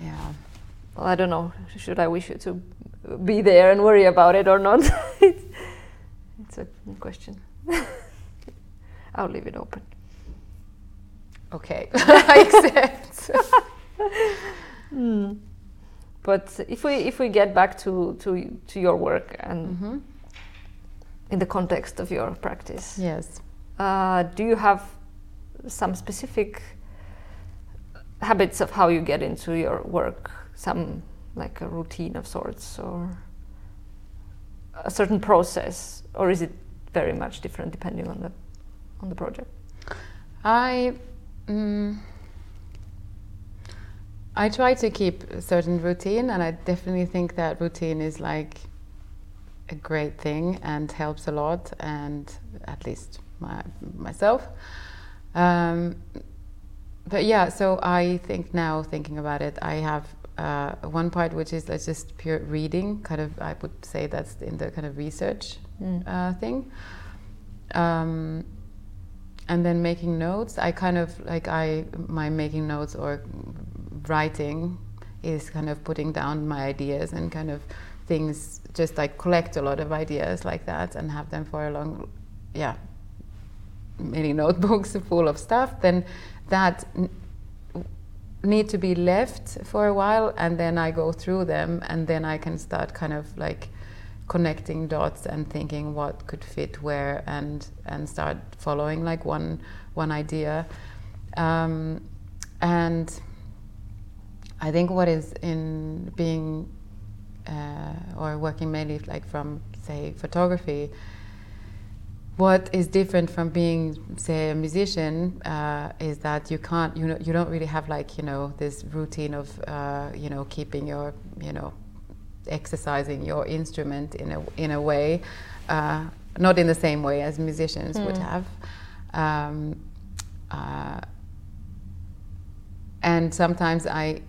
Yeah. Well, I don't know. Should I wish you to be there and worry about it or not? it's, it's a question. I'll leave it open. Okay, I accept. Hmm. But if we if we get back to to to your work and hmm in the context of your practice, Yes. uh, do you have some specific habits of how you get into your work? Some like a routine of sorts, or a certain process, or is it very much different depending on the on the project? I mm, I try to keep a certain routine, and I definitely think that routine is like a great thing and helps a lot, and at least my, myself. Um, but yeah, so I think now thinking about it, I have uh, one part which is like just pure reading, kind of. I would say that's in the kind of research Mm. uh, thing. Um, and then making notes. I kind of like I my making notes or writing is kind of putting down my ideas and kind of things. Just like collect a lot of ideas like that and have them for a long, yeah, many notebooks full of stuff. Then that need to be left for a while and then I go through them and then I can start kind of like connecting dots and thinking what could fit where and and start following like one one idea. Um, and I think what is in being uh, or working mainly like from say photography what is different from being say a musician uh, is that you can't you know you don't really have like you know this routine of uh, you know keeping your you know exercising your instrument in a in a way uh, not in the same way as musicians would Mm. have um, uh, and sometimes I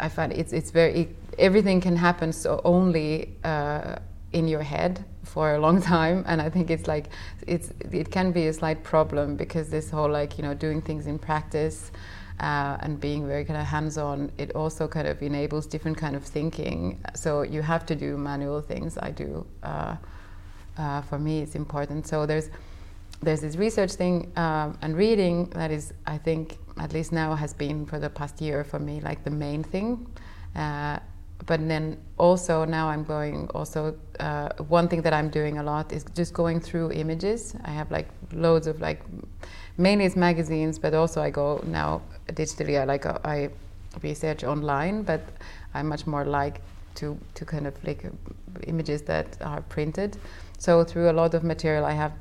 I find it's it's very everything can happen so only uh, in your head for a long time and I think it's like it's it can be a slight problem because this whole like you know doing things in practice uh, and being very kind of hands-on it also kind of enables different kind of thinking. So you have to do manual things I do uh, uh, for me it's important. So there's there's this research thing um, and reading that is i think at least now has been for the past year for me like the main thing uh, but then also now i'm going also uh, one thing that i'm doing a lot is just going through images. I have like loads of like mainly it's magazines but also i go now digitally i like uh, i research online but i much more like to to kind of like images that are printed. So through a lot of material i have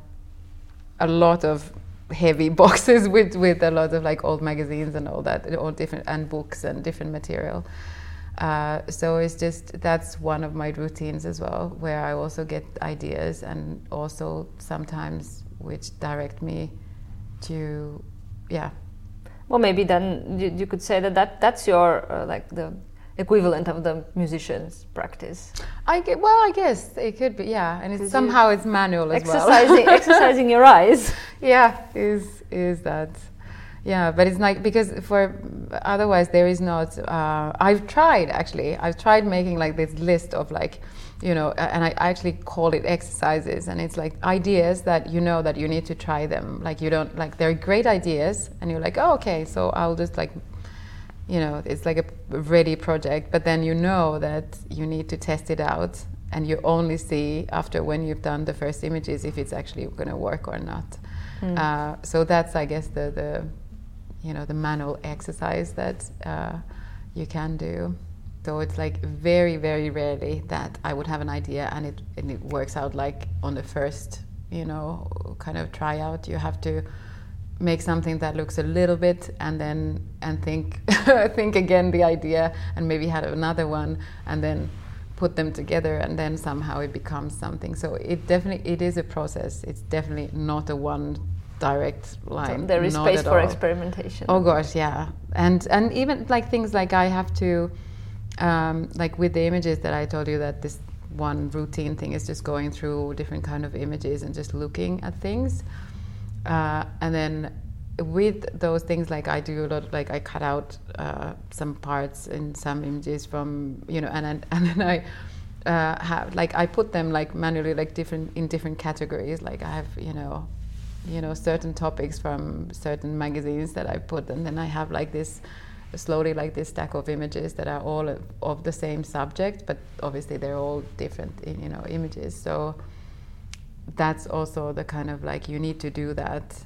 a lot of heavy boxes with with a lot of like old magazines and all that all different and books and different material uh, so it's just that's one of my routines as well where i also get ideas and also sometimes which direct me to yeah Well, maybe then you, you could say that, that that's your uh, like the equivalent of the musician's practice. i get well i guess it could be yeah and it's somehow it's manual as well Exercising, exercising your eyes. yeah is is that yeah but it's like because for otherwise there is not uh, i've tried actually. I've tried making like this list of like you know and i actually call it exercises and it's like ideas that you know that you need to try them. Like you don't like they're great ideas and you're like oh okay so i'll just like you know it's like a ready project but then you know that you need to test it out and you only see after when you've done the first images if it's actually going to work or not. Mm. uh, so that's i guess the, the you know the manual exercise that uh, you can do. So it's like very very rarely that i would have an idea and it, and it works out like on the first you know kind of tryout. You have to make something that looks a little bit and then and think think again the idea and maybe have another one and then put them together and then somehow it becomes something. So it definitely it is a process. It's definitely not a one direct line there is not space for all. experimentation. Oh gosh, yeah, and and even like things like I have to, um, like with the images that I told you that this one routine thing is just going through different kind of images and just looking at things. Uh, and then with those things, like I do a lot, like I cut out uh, some parts in some images from, you know, and then, and then I uh, have like I put them like manually, like different in different categories. Like I have, you know, you know, certain topics from certain magazines that I put, and then I have like this slowly like this stack of images that are all of, of the same subject, but obviously they're all different, you know, images. So that's also the kind of like you need to do that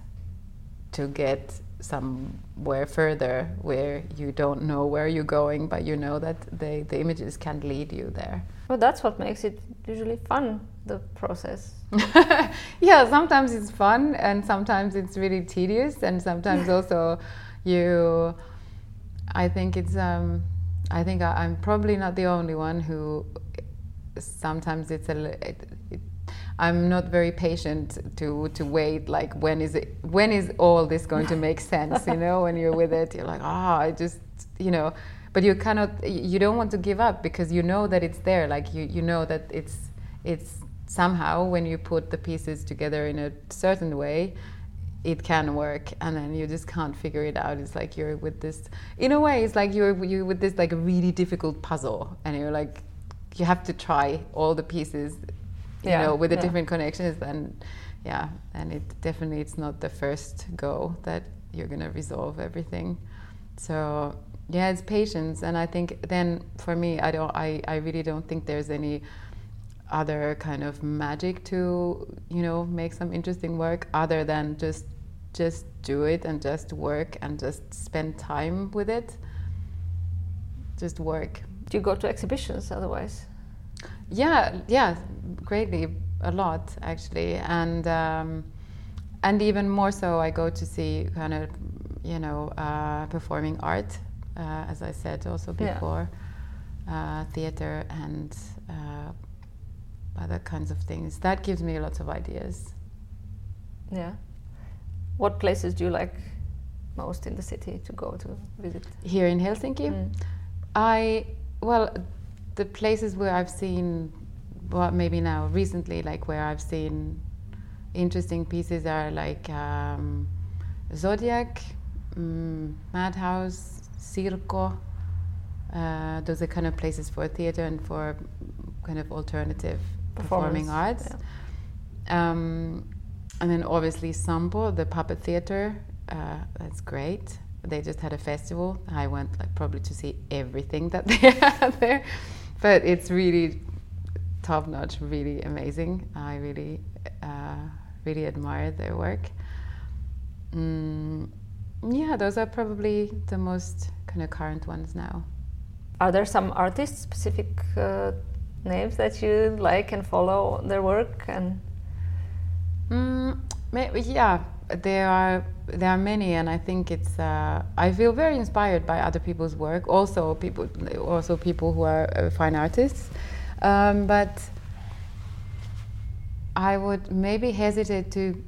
to get somewhere further where you don't know where you're going, but you know that the, the images can lead you there. Well, that's what makes it usually fun, the process. yeah, sometimes it's fun and sometimes it's really tedious, and sometimes also you. I think it's. Um, I think I, am probably not the only one who. Sometimes it's a. It, it, I'm not very patient to to wait. Like when is it? When is all this going to make sense? You know, when you're with it, you're like, ah, oh, I just, you know, but you cannot. You don't want to give up because you know that it's there. Like you, you know that it's it's somehow when you put the pieces together in a certain way it can work and then you just can't figure it out it's like you're with this in a way it's like you're you with this like really difficult puzzle and you're like you have to try all the pieces you yeah, know with the yeah. different connections and yeah and it definitely it's not the first go that you're going to resolve everything so yeah it's patience and i think then for me i don't i, I really don't think there's any other kind of magic to you know make some interesting work other than just just do it and just work and just spend time with it. Just work. Do you go to exhibitions otherwise? Yeah, yeah, greatly, a lot actually, and um, and even more so, I go to see kind of, you know, uh, performing art, uh, as I said also before, yeah. uh, theater and uh, other kinds of things. That gives me lots of ideas. Yeah. What places do you like most in the city to go to visit? Here in Helsinki, mm. I well the places where I've seen, well, maybe now recently, like where I've seen interesting pieces are like um, Zodiak, um, Madhouse, Cirko. Uh, those are kind of places for theater and for kind of alternative performing arts. Yeah. Um, and then obviously Sampo, the puppet theater, uh, that's great. They just had a festival. I went like probably to see everything that they had there but it's really top notch, really amazing. I really, uh, really admire their work. Mm, yeah, those are probably the most kind of current ones now. Are there some artists, specific uh, names that you like and follow their work? And mm, yeah, there are there are many, and I think it's. Uh, I feel very inspired by other people's work. Also, people, also people who are uh, fine artists, um, but I would maybe hesitate to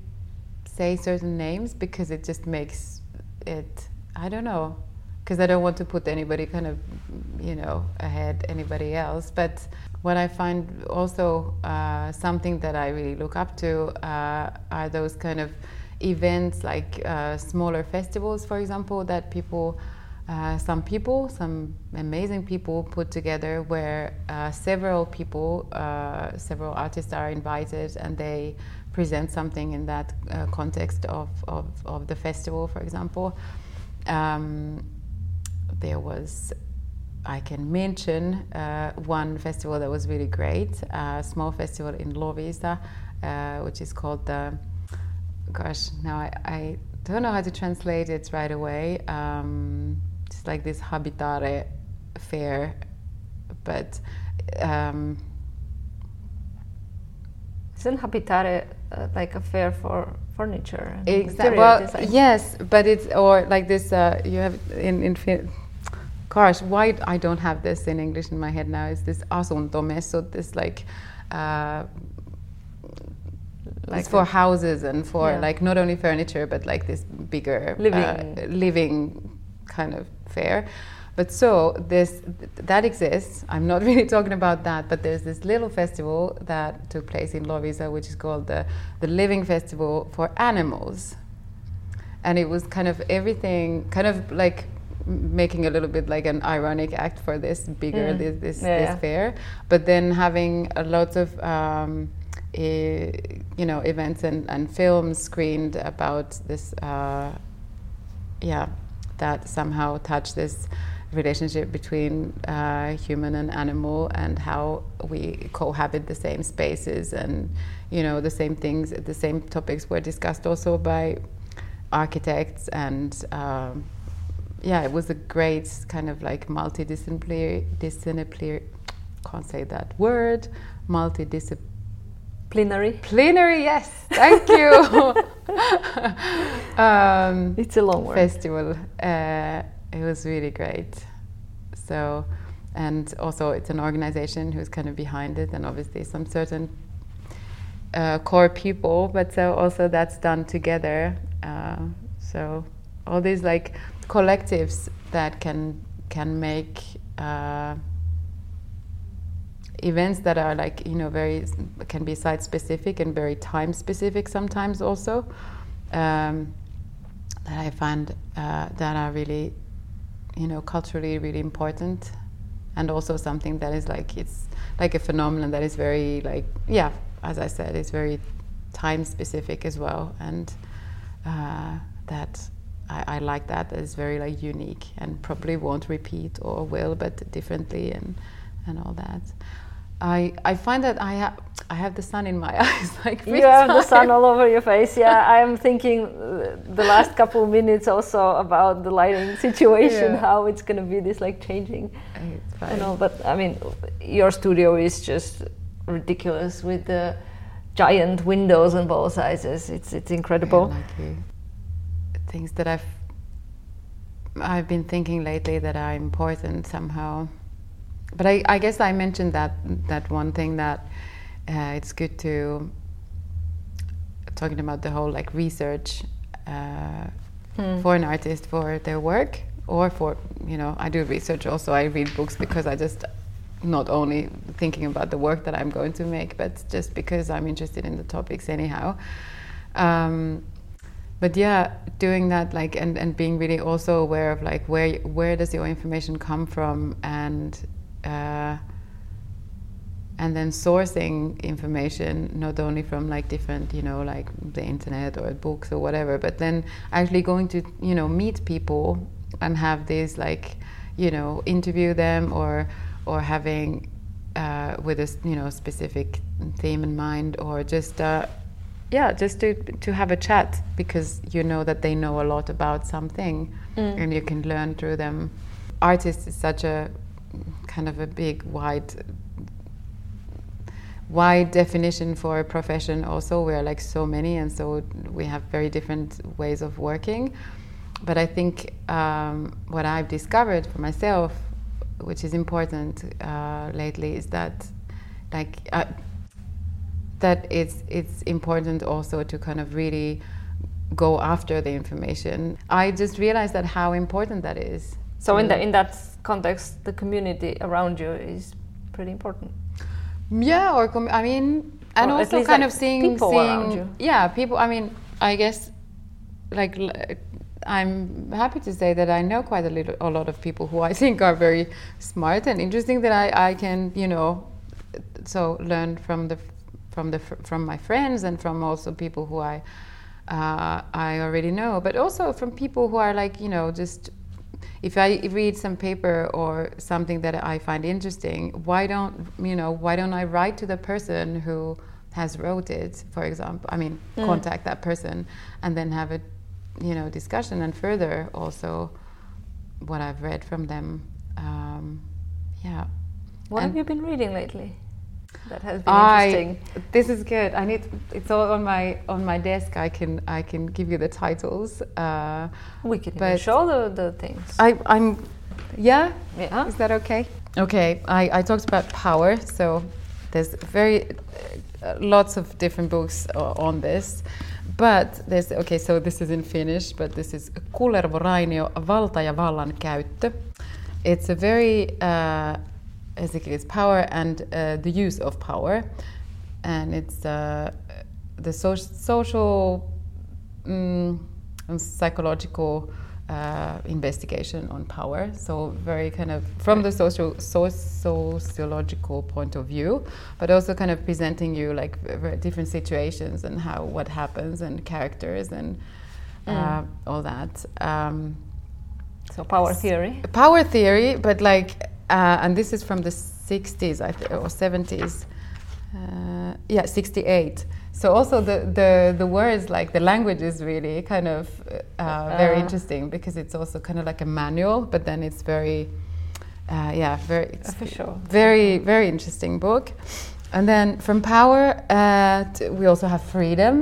say certain names because it just makes it. I don't know, because I don't want to put anybody kind of, you know, ahead anybody else. But what I find also uh, something that I really look up to uh, are those kind of events like uh, smaller festivals, for example, that people, uh, some people, some amazing people put together where uh, several people, uh, several artists are invited and they present something in that context of, of, of, the festival, for example. Um, there was I can mention uh, one festival that was really great, a small festival in Loviisa, uh, which is called the gosh, now I, I don't know how to translate it right away. Um, it's like this habitare fair, but um, isn't habitare uh, like a fair for furniture? Exactly. Well, yes, but it's or like this. Uh, you have in in. Gosh, why I don't have this in English in my head now? Is this asuntomessut? This like uh, like it's for houses and for yeah. like not only furniture but like this bigger living uh, living kind of fair. But so this that exists. I'm not really talking about that, but there's this little festival that took place in Loviisa, which is called the the Living Festival for Animals, and it was kind of everything, kind of like making a little bit like an ironic act for this bigger mm. this this, yeah, this yeah. fair, but then having a lot of um, you know events and, and films screened about this uh, yeah that somehow touch this relationship between uh, human and animal and how we cohabit the same spaces and you know the same things the same topics were discussed also by architects and um, yeah it was a great kind of like multidisciplinary disciplinary can't say that word multidisciplinary Plenary. Plenary, yes. Thank you. um, it's a long word. Festival. Uh, it was really great. So, and also it's an organization who's kind of behind it, and obviously some certain uh, core people, but so also that's done together. Uh, so all these like collectives that can can make uh, events that are like you know very can be site specific and very time specific sometimes also um, that I find uh, that are really you know culturally really important and also something that is like it's like a phenomenon that is very like yeah as I said it's very time specific as well and uh, that I, I like that. It's very like unique and probably won't repeat or will but differently and and all that. I, I find that I have I have the sun in my eyes like you have the sun all over your face. Yeah I'm thinking the last couple of minutes also about the lighting situation yeah. how it's gonna be this like changing. I know but I mean your studio is just ridiculous with the giant windows on both sizes. It's it's incredible. Yeah, things that I've I've been thinking lately that are important somehow but I, I, guess I mentioned that that one thing that uh, it's good to talking about the whole like research uh, hmm. for an artist for their work or for you know I do research also I read books because I just not only thinking about the work that I'm going to make but just because I'm interested in the topics anyhow. Um, but yeah, doing that like and, and being really also aware of like where where does your information come from and uh, and then sourcing information not only from like different you know like the internet or books or whatever but then actually going to you know meet people and have these like you know interview them or or having uh, with a you know specific theme in mind or just uh, yeah just to to have a chat because you know that they know a lot about something mm. and you can learn through them artists is such a kind of a big, wide, wide definition for a profession. Also, we're like so many, and so we have very different ways of working. But I think um, what I've discovered for myself, which is important uh, lately, is that like uh, that it's it's important also to kind of really go after the information. I just realized that how important that is. So in that mm. in that context, the community around you is pretty important. Yeah, or com- I mean, and or also kind like of seeing people seeing, around you. Yeah, people. I mean, I guess like I'm happy to say that I know quite a little, a lot of people who I think are very smart and interesting that I, I can, you know, so learn from the from the from my friends and from also people who I uh, I already know, but also from people who are like, you know, just if I read some paper or something that I find interesting, why don't you know? Why don't I write to the person who has wrote it, for example? I mean, mm. contact that person and then have a you know discussion and further also what I've read from them. Um, yeah. What and have you been reading lately? That has been I, interesting. This is good. I need. It's all on my on my desk. I can I can give you the titles. Uh, we can show the, the things. I I'm. Yeah. Yeah. Is that okay? Okay. I I talked about power. So there's very uh, lots of different books uh, on this, but there's okay, so this is in Finnish, but this is Kullervo Rainio, valta ja vallan käyttö. It's a very uh, basically it's power and uh, the use of power, and it's uh, the so- social um, and psychological uh, investigation on power. So very kind of from the social so- sociological point of view, but also kind of presenting you like different situations and how what happens and characters and uh, Mm. all that. Um, So power theory. power theory, but like, uh, and this is from the 60s I th- or 70s. Uh, yeah, 68. So also the, the, the words, like the language is really kind of uh, very Uh. interesting because it's also kind of like a manual, but then it's very, uh, yeah, very it's Official. very very interesting book. And then from power, uh, t- we also have freedom,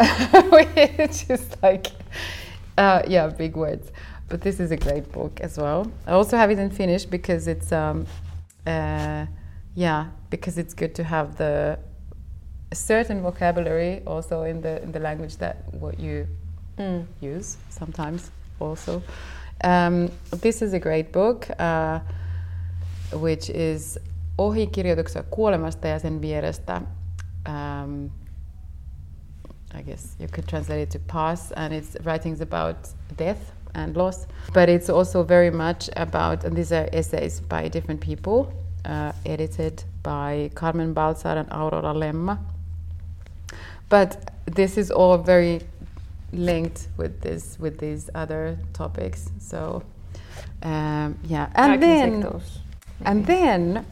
which is like, uh, yeah, big words. But this is a great book as well. I also have it in Finnish because it's, um, uh, yeah, because it's good to have the certain vocabulary also in the in the language that what you Mm. use sometimes also. Um, this is a great book, uh, which is ohikirjoituksia kuolemasta ja sen vierestä. Um, I guess you could translate it to pass, and it's writings about death and loss. But it's also very much about, and these are essays by different people, uh, edited by Carmen Baltzar and Aurora Lemma. But this is all very linked with this with these other topics. So um, yeah, and then those. and then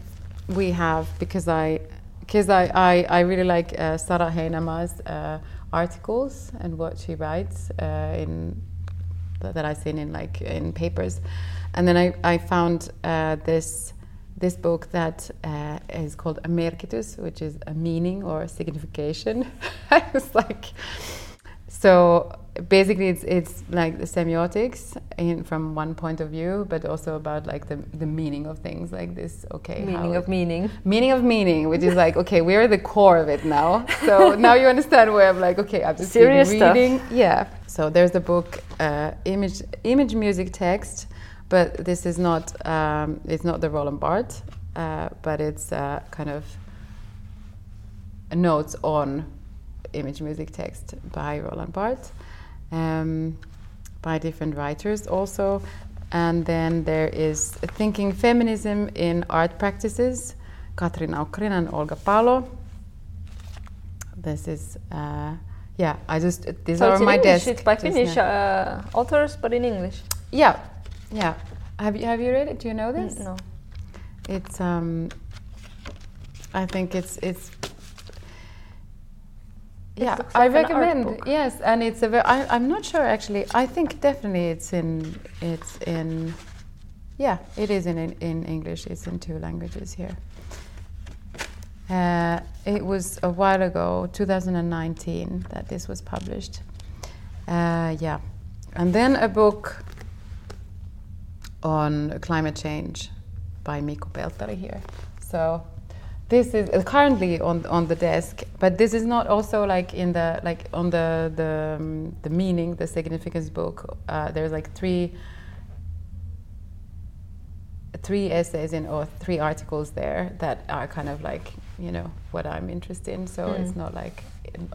we have because I because I, I, I really like uh, Sara Heinämaa's uh, articles and what she writes uh, in that I've seen in like in papers, and then I, I found uh, this this book that uh, is called a which is a meaning or a signification. I was like, so basically it's it's like the semiotics in from one point of view, but also about like the the meaning of things like this. Okay, Meaning it- of meaning. meaning of meaning, which is like, okay, we're the core of it now. So now you understand where I'm like, okay, I'm just Serious stuff. reading. Yeah. So there's the book, uh, image, image, music, text, but this is not, um, it's not the Roland Barthes, uh, but it's uh, kind of notes on image, music, text by Roland Barthes, um, by different writers also. And then there is Thinking Feminism in Art Practices, Katrin Aukrin and Olga Palo. This is, uh, yeah, I just, these so are it's on my English. desk. It's by Finnish uh, authors, but in English. Yeah, yeah. Have you, have you read it? Do you know this? Mm, No. It's um I think it's it's yeah, looks I like an recommend. book. Yes, and it's a very. I, I'm not sure actually. I think definitely it's in. It's in. Yeah, it is in in, in English. It's in two languages here. Uh, it was a while ago, 2019, that this was published. Uh, yeah, and then a book on climate change by Mikko Pelttari here. So this is uh, currently on on the desk, but this is not also like in the like on the the um, the meaning, the significance book. Uh, there's like three three essays in or three articles there that are kind of like you know what I'm interested in. So it's Mm. not like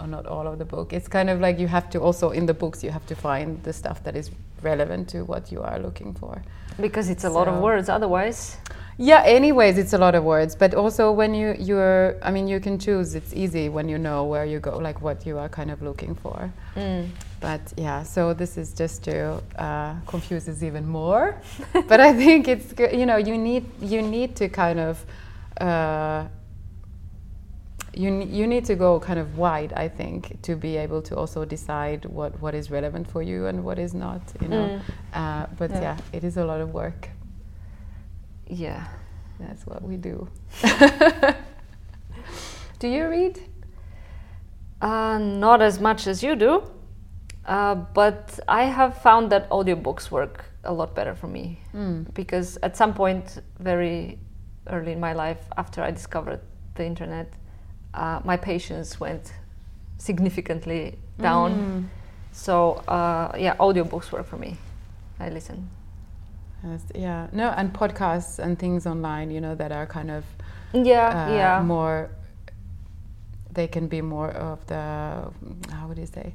or not all of the book. It's kind of like you have to also in the books you have to find the stuff that is relevant to what you are looking for. Because it's a lot of words otherwise. Yeah, anyways, it's a lot of words, but also when you you're I mean you can choose. It's easy when you know where you go, like what you are kind of looking for. Mm. But yeah, so this is just to uh, confuse us even more. but I think it's good. You know, you need you need to kind of uh, you you need to go kind of wide. I think to be able to also decide what what is relevant for you and what is not. You know, Mm. uh, but Yeah. yeah, it is a lot of work. Yeah. That's what we do. do you read? Uh, not as much as you do, uh, but I have found that audiobooks work a lot better for me Mm. because at some point, very early in my life, after I discovered the internet, uh, my patience went significantly down. Mm. So uh, yeah, audiobooks work for me. I listen. Yes, yeah, no, and podcasts and things online, you know, that are kind of Yeah, uh, yeah. more. They can be more of the how would you say,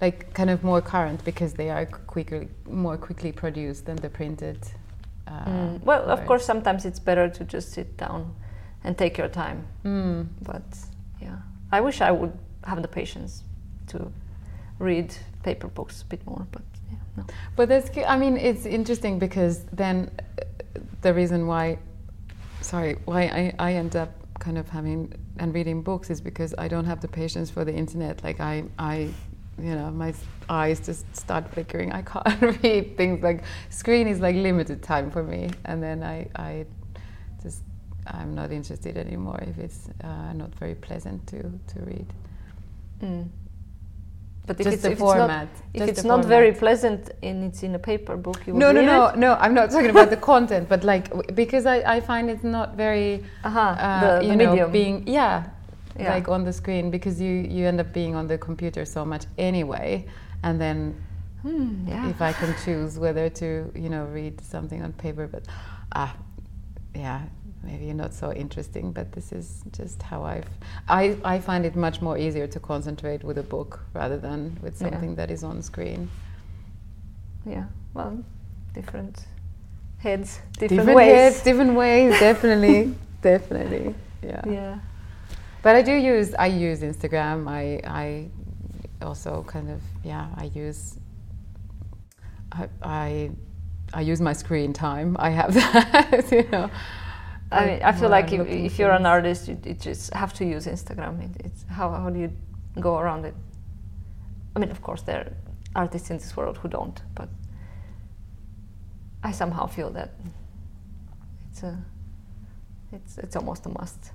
like kind of more current because they are quicker, more quickly produced than the printed. Uh, Mm. Well, of course, sometimes it's better to just sit down and take your time. Mm. But yeah, I wish I would have the patience to read paper books a bit more. But yeah, no. But that's, I mean, it's interesting because then uh, the reason why, sorry, why I, I end up kind of having and reading books is because I don't have the patience for the internet. Like I, I, you know, my eyes just start flickering. I can't read things like screen is like limited time for me, and then I, I I'm not interested anymore if it's uh, not very pleasant to to read. Mm. But if just it's, the if it's not, format. if it's not very pleasant and it's in a paper book, you would No, no, no, it? no. I'm not talking about the content, but like because I, I find it's not very, Aha, uh, the, you the know, medium. being yeah, Yeah. like on the screen because you you end up being on the computer so much anyway, and then Hmm, yeah. if I can choose whether to you know read something on paper, but ah, yeah, maybe not so interesting. But this is just how I've I I find it much more easier to concentrate with a book rather than with Yeah. something that is on screen. yeah. Well, different heads, different, different ways. heads, different ways, definitely, definitely, yeah. Yeah. But I do use I use Instagram. I I also kind of yeah I use I I, I use my screen time. I have that, you know. I mean, I feel like if, if you're an artist, you, you just have to use Instagram. It, it's how how do you go around it? I mean, of course, there are artists in this world who don't, but I somehow feel that it's a it's it's almost a must.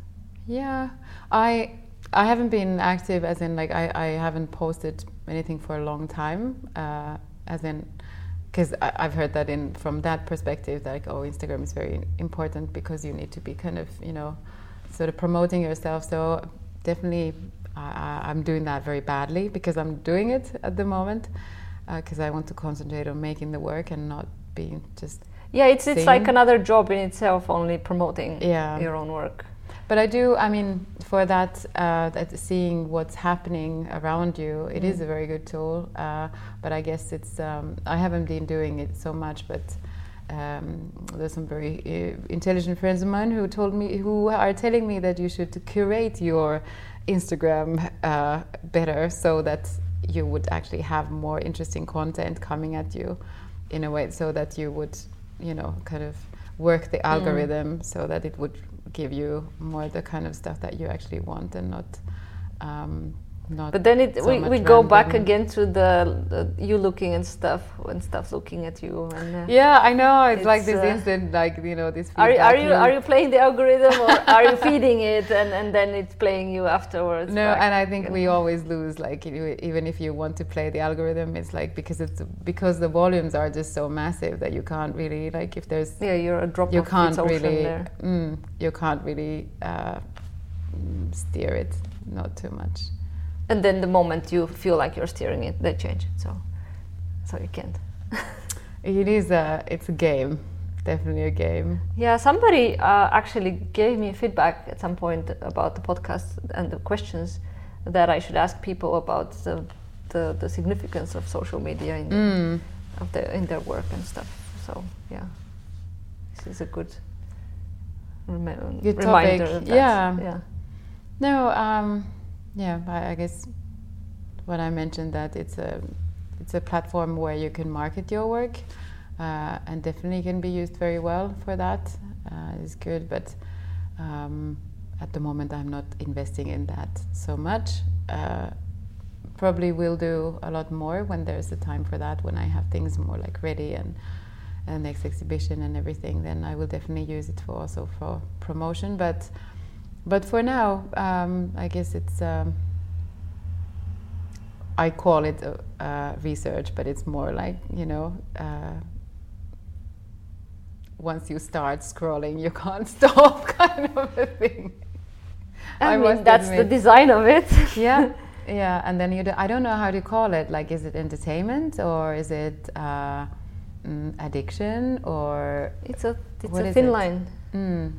Yeah, I I haven't been active as in like I, I haven't posted anything for a long time. Uh, as in, because I've heard that in from that perspective, like oh, Instagram is very important because you need to be kind of you know, sort of promoting yourself. So definitely, I, I'm doing that very badly because I'm doing it at the moment uh, because I want to concentrate on making the work and not being just Yeah, it's it's like another job in itself, only promoting Yeah. your own work. But I do. I mean, for that, uh, that seeing what's happening around you, it is Mm. a very good tool. Uh, but I guess it's. Um, I haven't been doing it so much, but um, there's some very uh, intelligent friends of mine who told me, who are telling me that you should curate your Instagram uh, better, so that you would actually have more interesting content coming at you, in a way, so that you would, you know, kind of work the algorithm so that it would give you more the kind of stuff that you actually want and not um, not But then it so we, we go back again to the, the you looking and stuff when stuff looking at you and. Uh, yeah i know it's, like It's, this uh, instant like you know this Are you, are you are you playing the algorithm or are you feeding it and, and then it's playing you afterwards? no back? and i think we always lose like you- even if you want to play the algorithm it's like because it's because the volumes are just so massive that you can't really like if there's yeah, you're a drop you can't really mm, you can't really uh, steer it not too much And then the moment you feel like you're steering it, they change it. So, so you can't. It is a it's a game, definitely a game. Yeah, somebody uh, actually gave me feedback at some point about the podcast and the questions that I should ask people about the the, the significance of social media in, Mm. of their in their work and stuff. So yeah, this is a good, Good reminder. topic, that. yeah. yeah, No, um, yeah, I, guess when I mentioned that it's a it's a platform where you can market your work, uh, and definitely can be used very well for that. Uh, it's good, but um, at the moment I'm not investing in that so much. Uh, probably will do a lot more when there's the time for that. When I have things more like ready and and next exhibition and everything, then I will definitely use it for also for promotion. But but for now, um, I guess it's. Um, I call it uh, uh, research, but it's more like you know. Uh, once you start scrolling, you can't stop, kind of a thing. I, I mean that's the design of it. Yeah, yeah, and then you do, I don't know how to call it. Like, is it entertainment or is it uh, mm, addiction or It's a it's a thin it? line. mm.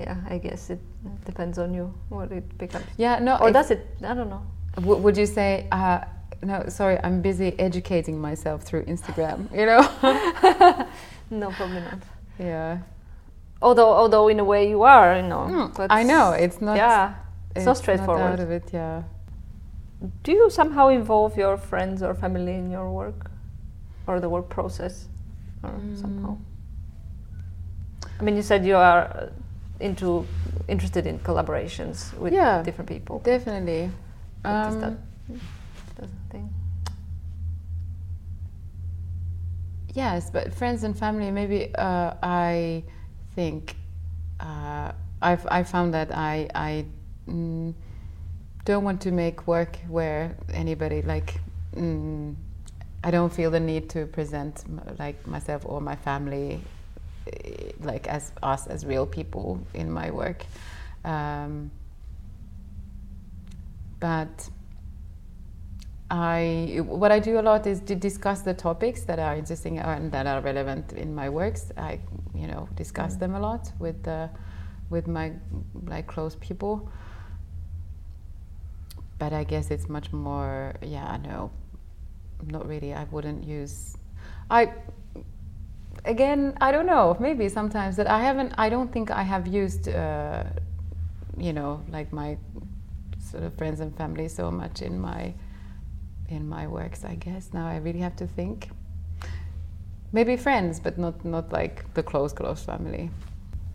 Yeah, I guess it depends on you what it becomes. yeah? No, Or does it? I don't know. Would you say, uh, no, sorry, I'm busy educating myself through Instagram, you know? No, probably not. yeah. Although, although in a way you are, you know. Mm, I know, it's not, yeah, it's, not out straightforward. of it, yeah. Do you somehow involve your friends or family in your work, or the work process, or somehow? I mean, you said you are into interested in collaborations with Yeah, different people. Definitely. What does that Um, that thing? Yes, but friends and family, maybe uh, I think uh, I've I found that I I mm, don't want to make work where anybody like mm, I don't feel the need to present like myself or my family like as us as real people in my work, um, but. I what I do a lot is to discuss the topics that are interesting and that are relevant in my works. I you know discuss them a lot with uh, with my like close people. But I guess it's much more yeah no, not really. I wouldn't use I again I don't know maybe sometimes that I haven't I don't think I have used uh, you know like my sort of friends and family so much in my in my works i guess. Now i really have to think. Maybe friends but not not like the close close family.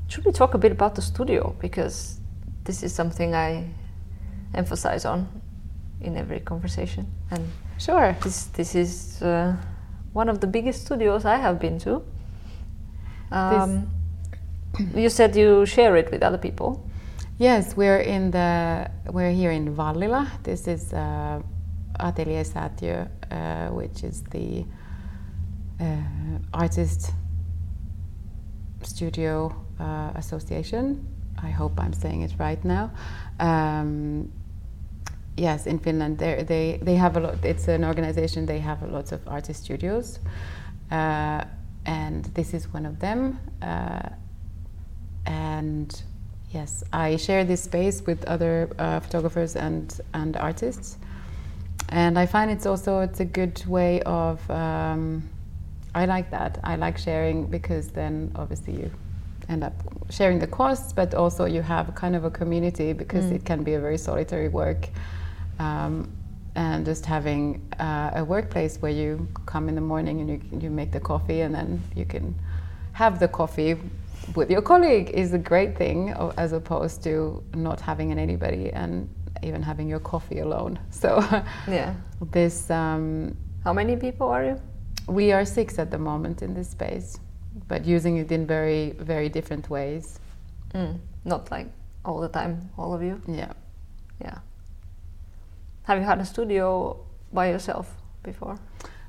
Should we talk a bit about the studio? Because this is something I emphasize on in every conversation, and sure. this this is uh, one of the biggest studios I have been to. Um, you said you share it with other people. yes we're in the we're here in vallila this is uh, atelier Säätiö, uh, which is the uh, artist studio uh, association i hope i'm saying it right now um, yes in finland they they have a lot it's an organization they have lots of artist studios uh, and this is one of them uh, and yes i share this space with other uh, photographers and and artists and i find it's also it's a good way of um, i like that i like sharing because then obviously you end up sharing the costs but also you have kind of a community because Mm. it can be a very solitary work um, and just having uh, a workplace where you come in the morning and you, you make the coffee and then you can have the coffee with your colleague is a great thing as opposed to not having anybody and even having your coffee alone so Yeah. this um, How many people are you? we are six at the moment in this space but using it in very very different ways Mm. Not like all the time, all of you. yeah Yeah. Have you had a studio by yourself before?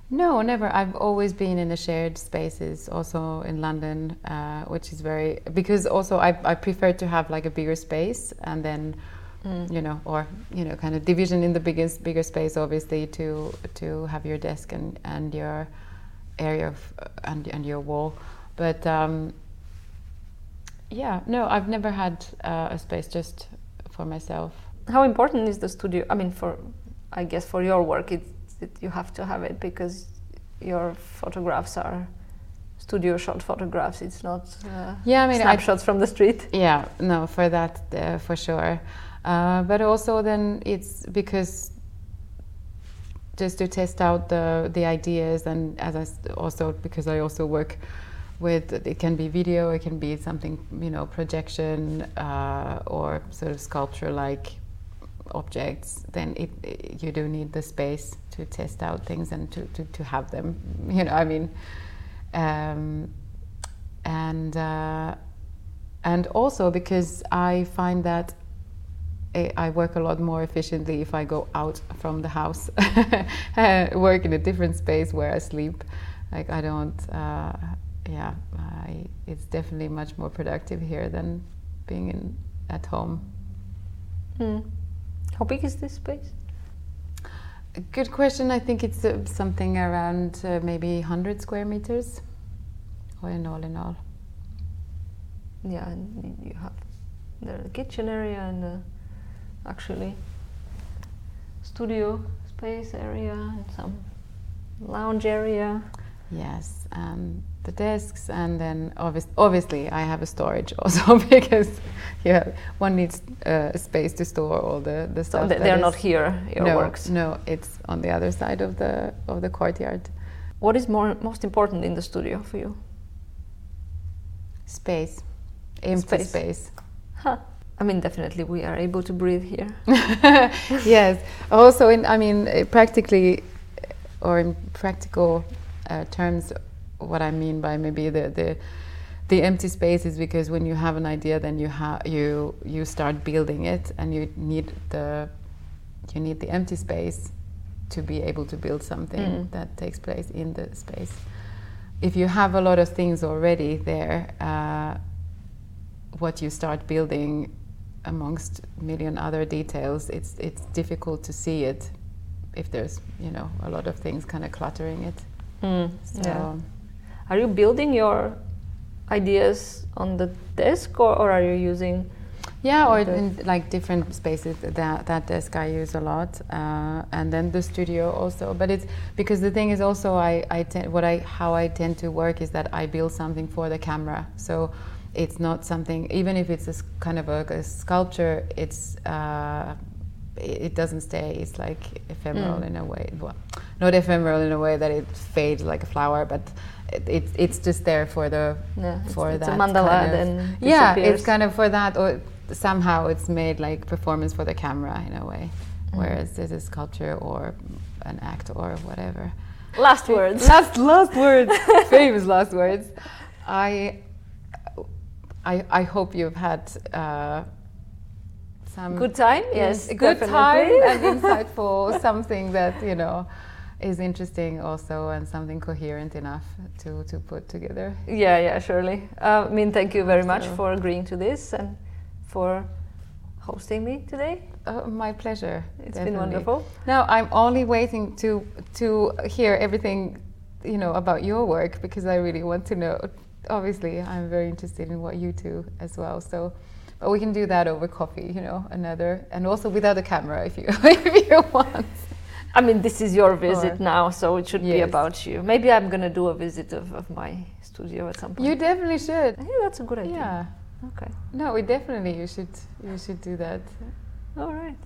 No, never. I've always been in the shared spaces, also in London, uh, which is very because also I, I prefer to have like a bigger space and then Mm. you know or you know kind of division in the biggest bigger space obviously to to have your desk and and your area of and and your wall, but um, yeah, no, I've never had uh, a space just for myself. How important is the studio? I mean, for I guess for your work, it's it, you have to have it because your photographs are studio shot photographs. It's not uh, Yeah, I mean, I snapshots from the street. Yeah, no, for that, uh, for sure. Uh, but also, then it's because just to test out the the ideas, and as I also because I also work with it can be video, it can be something you know projection uh, or sort of sculpture like objects. Then it, it you do need the space to test out things and to to, to have them. You know, I mean. Um, and uh, and also because I find that I work a lot more efficiently if I go out from the house, uh, work in a different space where I sleep. Like I don't, uh, yeah, I, it's definitely much more productive here than being in at home. Mm. How big is this space? Good question. I think it's uh, something around uh, maybe 100 square meters, all in all in all. Yeah, and you have the kitchen area and uh, actually studio space area and some lounge area. Yes, um, the desks, and then obvi- obviously I have a storage also because yeah, one needs uh, space to store all the the stuff. So th- they're not here. Your no, works. No, it's on the other side of the of the courtyard. What is more most important in the studio for you? Space, empty Space. space. Huh. I mean, definitely we are able to breathe here. yes. Also, in I mean, uh, practically, or in practical uh, terms, what I mean by maybe the the the empty space is because when you have an idea, then you have you you start building it, and you need the you need the empty space to be able to build something Mm. that takes place in the space. If you have a lot of things already there, uh, what you start building amongst million other details, it's it's difficult to see it if there's you know a lot of things kind of cluttering it. Mm, So yeah. Are you building your ideas on the desk or, or are you using? yeah, or in like different spaces. That that desk I use a lot, uh, and then the studio also. But it's because the thing is also I I te- what I how I tend to work is that I build something for the camera. So it's not something even if it's a kind of a, a sculpture. It's uh, it doesn't stay. It's like ephemeral Mm. in a way. Well, not ephemeral in a way that it fades like a flower, but it, it, it's just there for the Yeah, for it's that a mandala kind of- then yeah disappears. it's kind of for that or somehow it's made like performance for the camera in a way Mm. whereas this is sculpture or an act or whatever Last words. last last words famous last words i i i hope you've had uh some Good time. Yes, good definitely. time and insightful something that you know is interesting also and something coherent enough to to put together Yeah, yeah, surely. Uh, I mean, thank you very much So- for agreeing to this and for hosting me today. Uh, my pleasure. It's been wonderful. Now I'm only waiting to to hear everything, you know, about your work because I really want to know. Obviously, I'm very interested in what you do as well. So, but we can do that over coffee, you know, another, and also without a camera if you if you want. I mean, this is your visit Or- now, so it should be about you. Maybe I'm gonna do a visit of, of my studio at some point. You definitely should. I think that's a good idea. Yeah. Okay. No, we definitely you should you should do that. All right.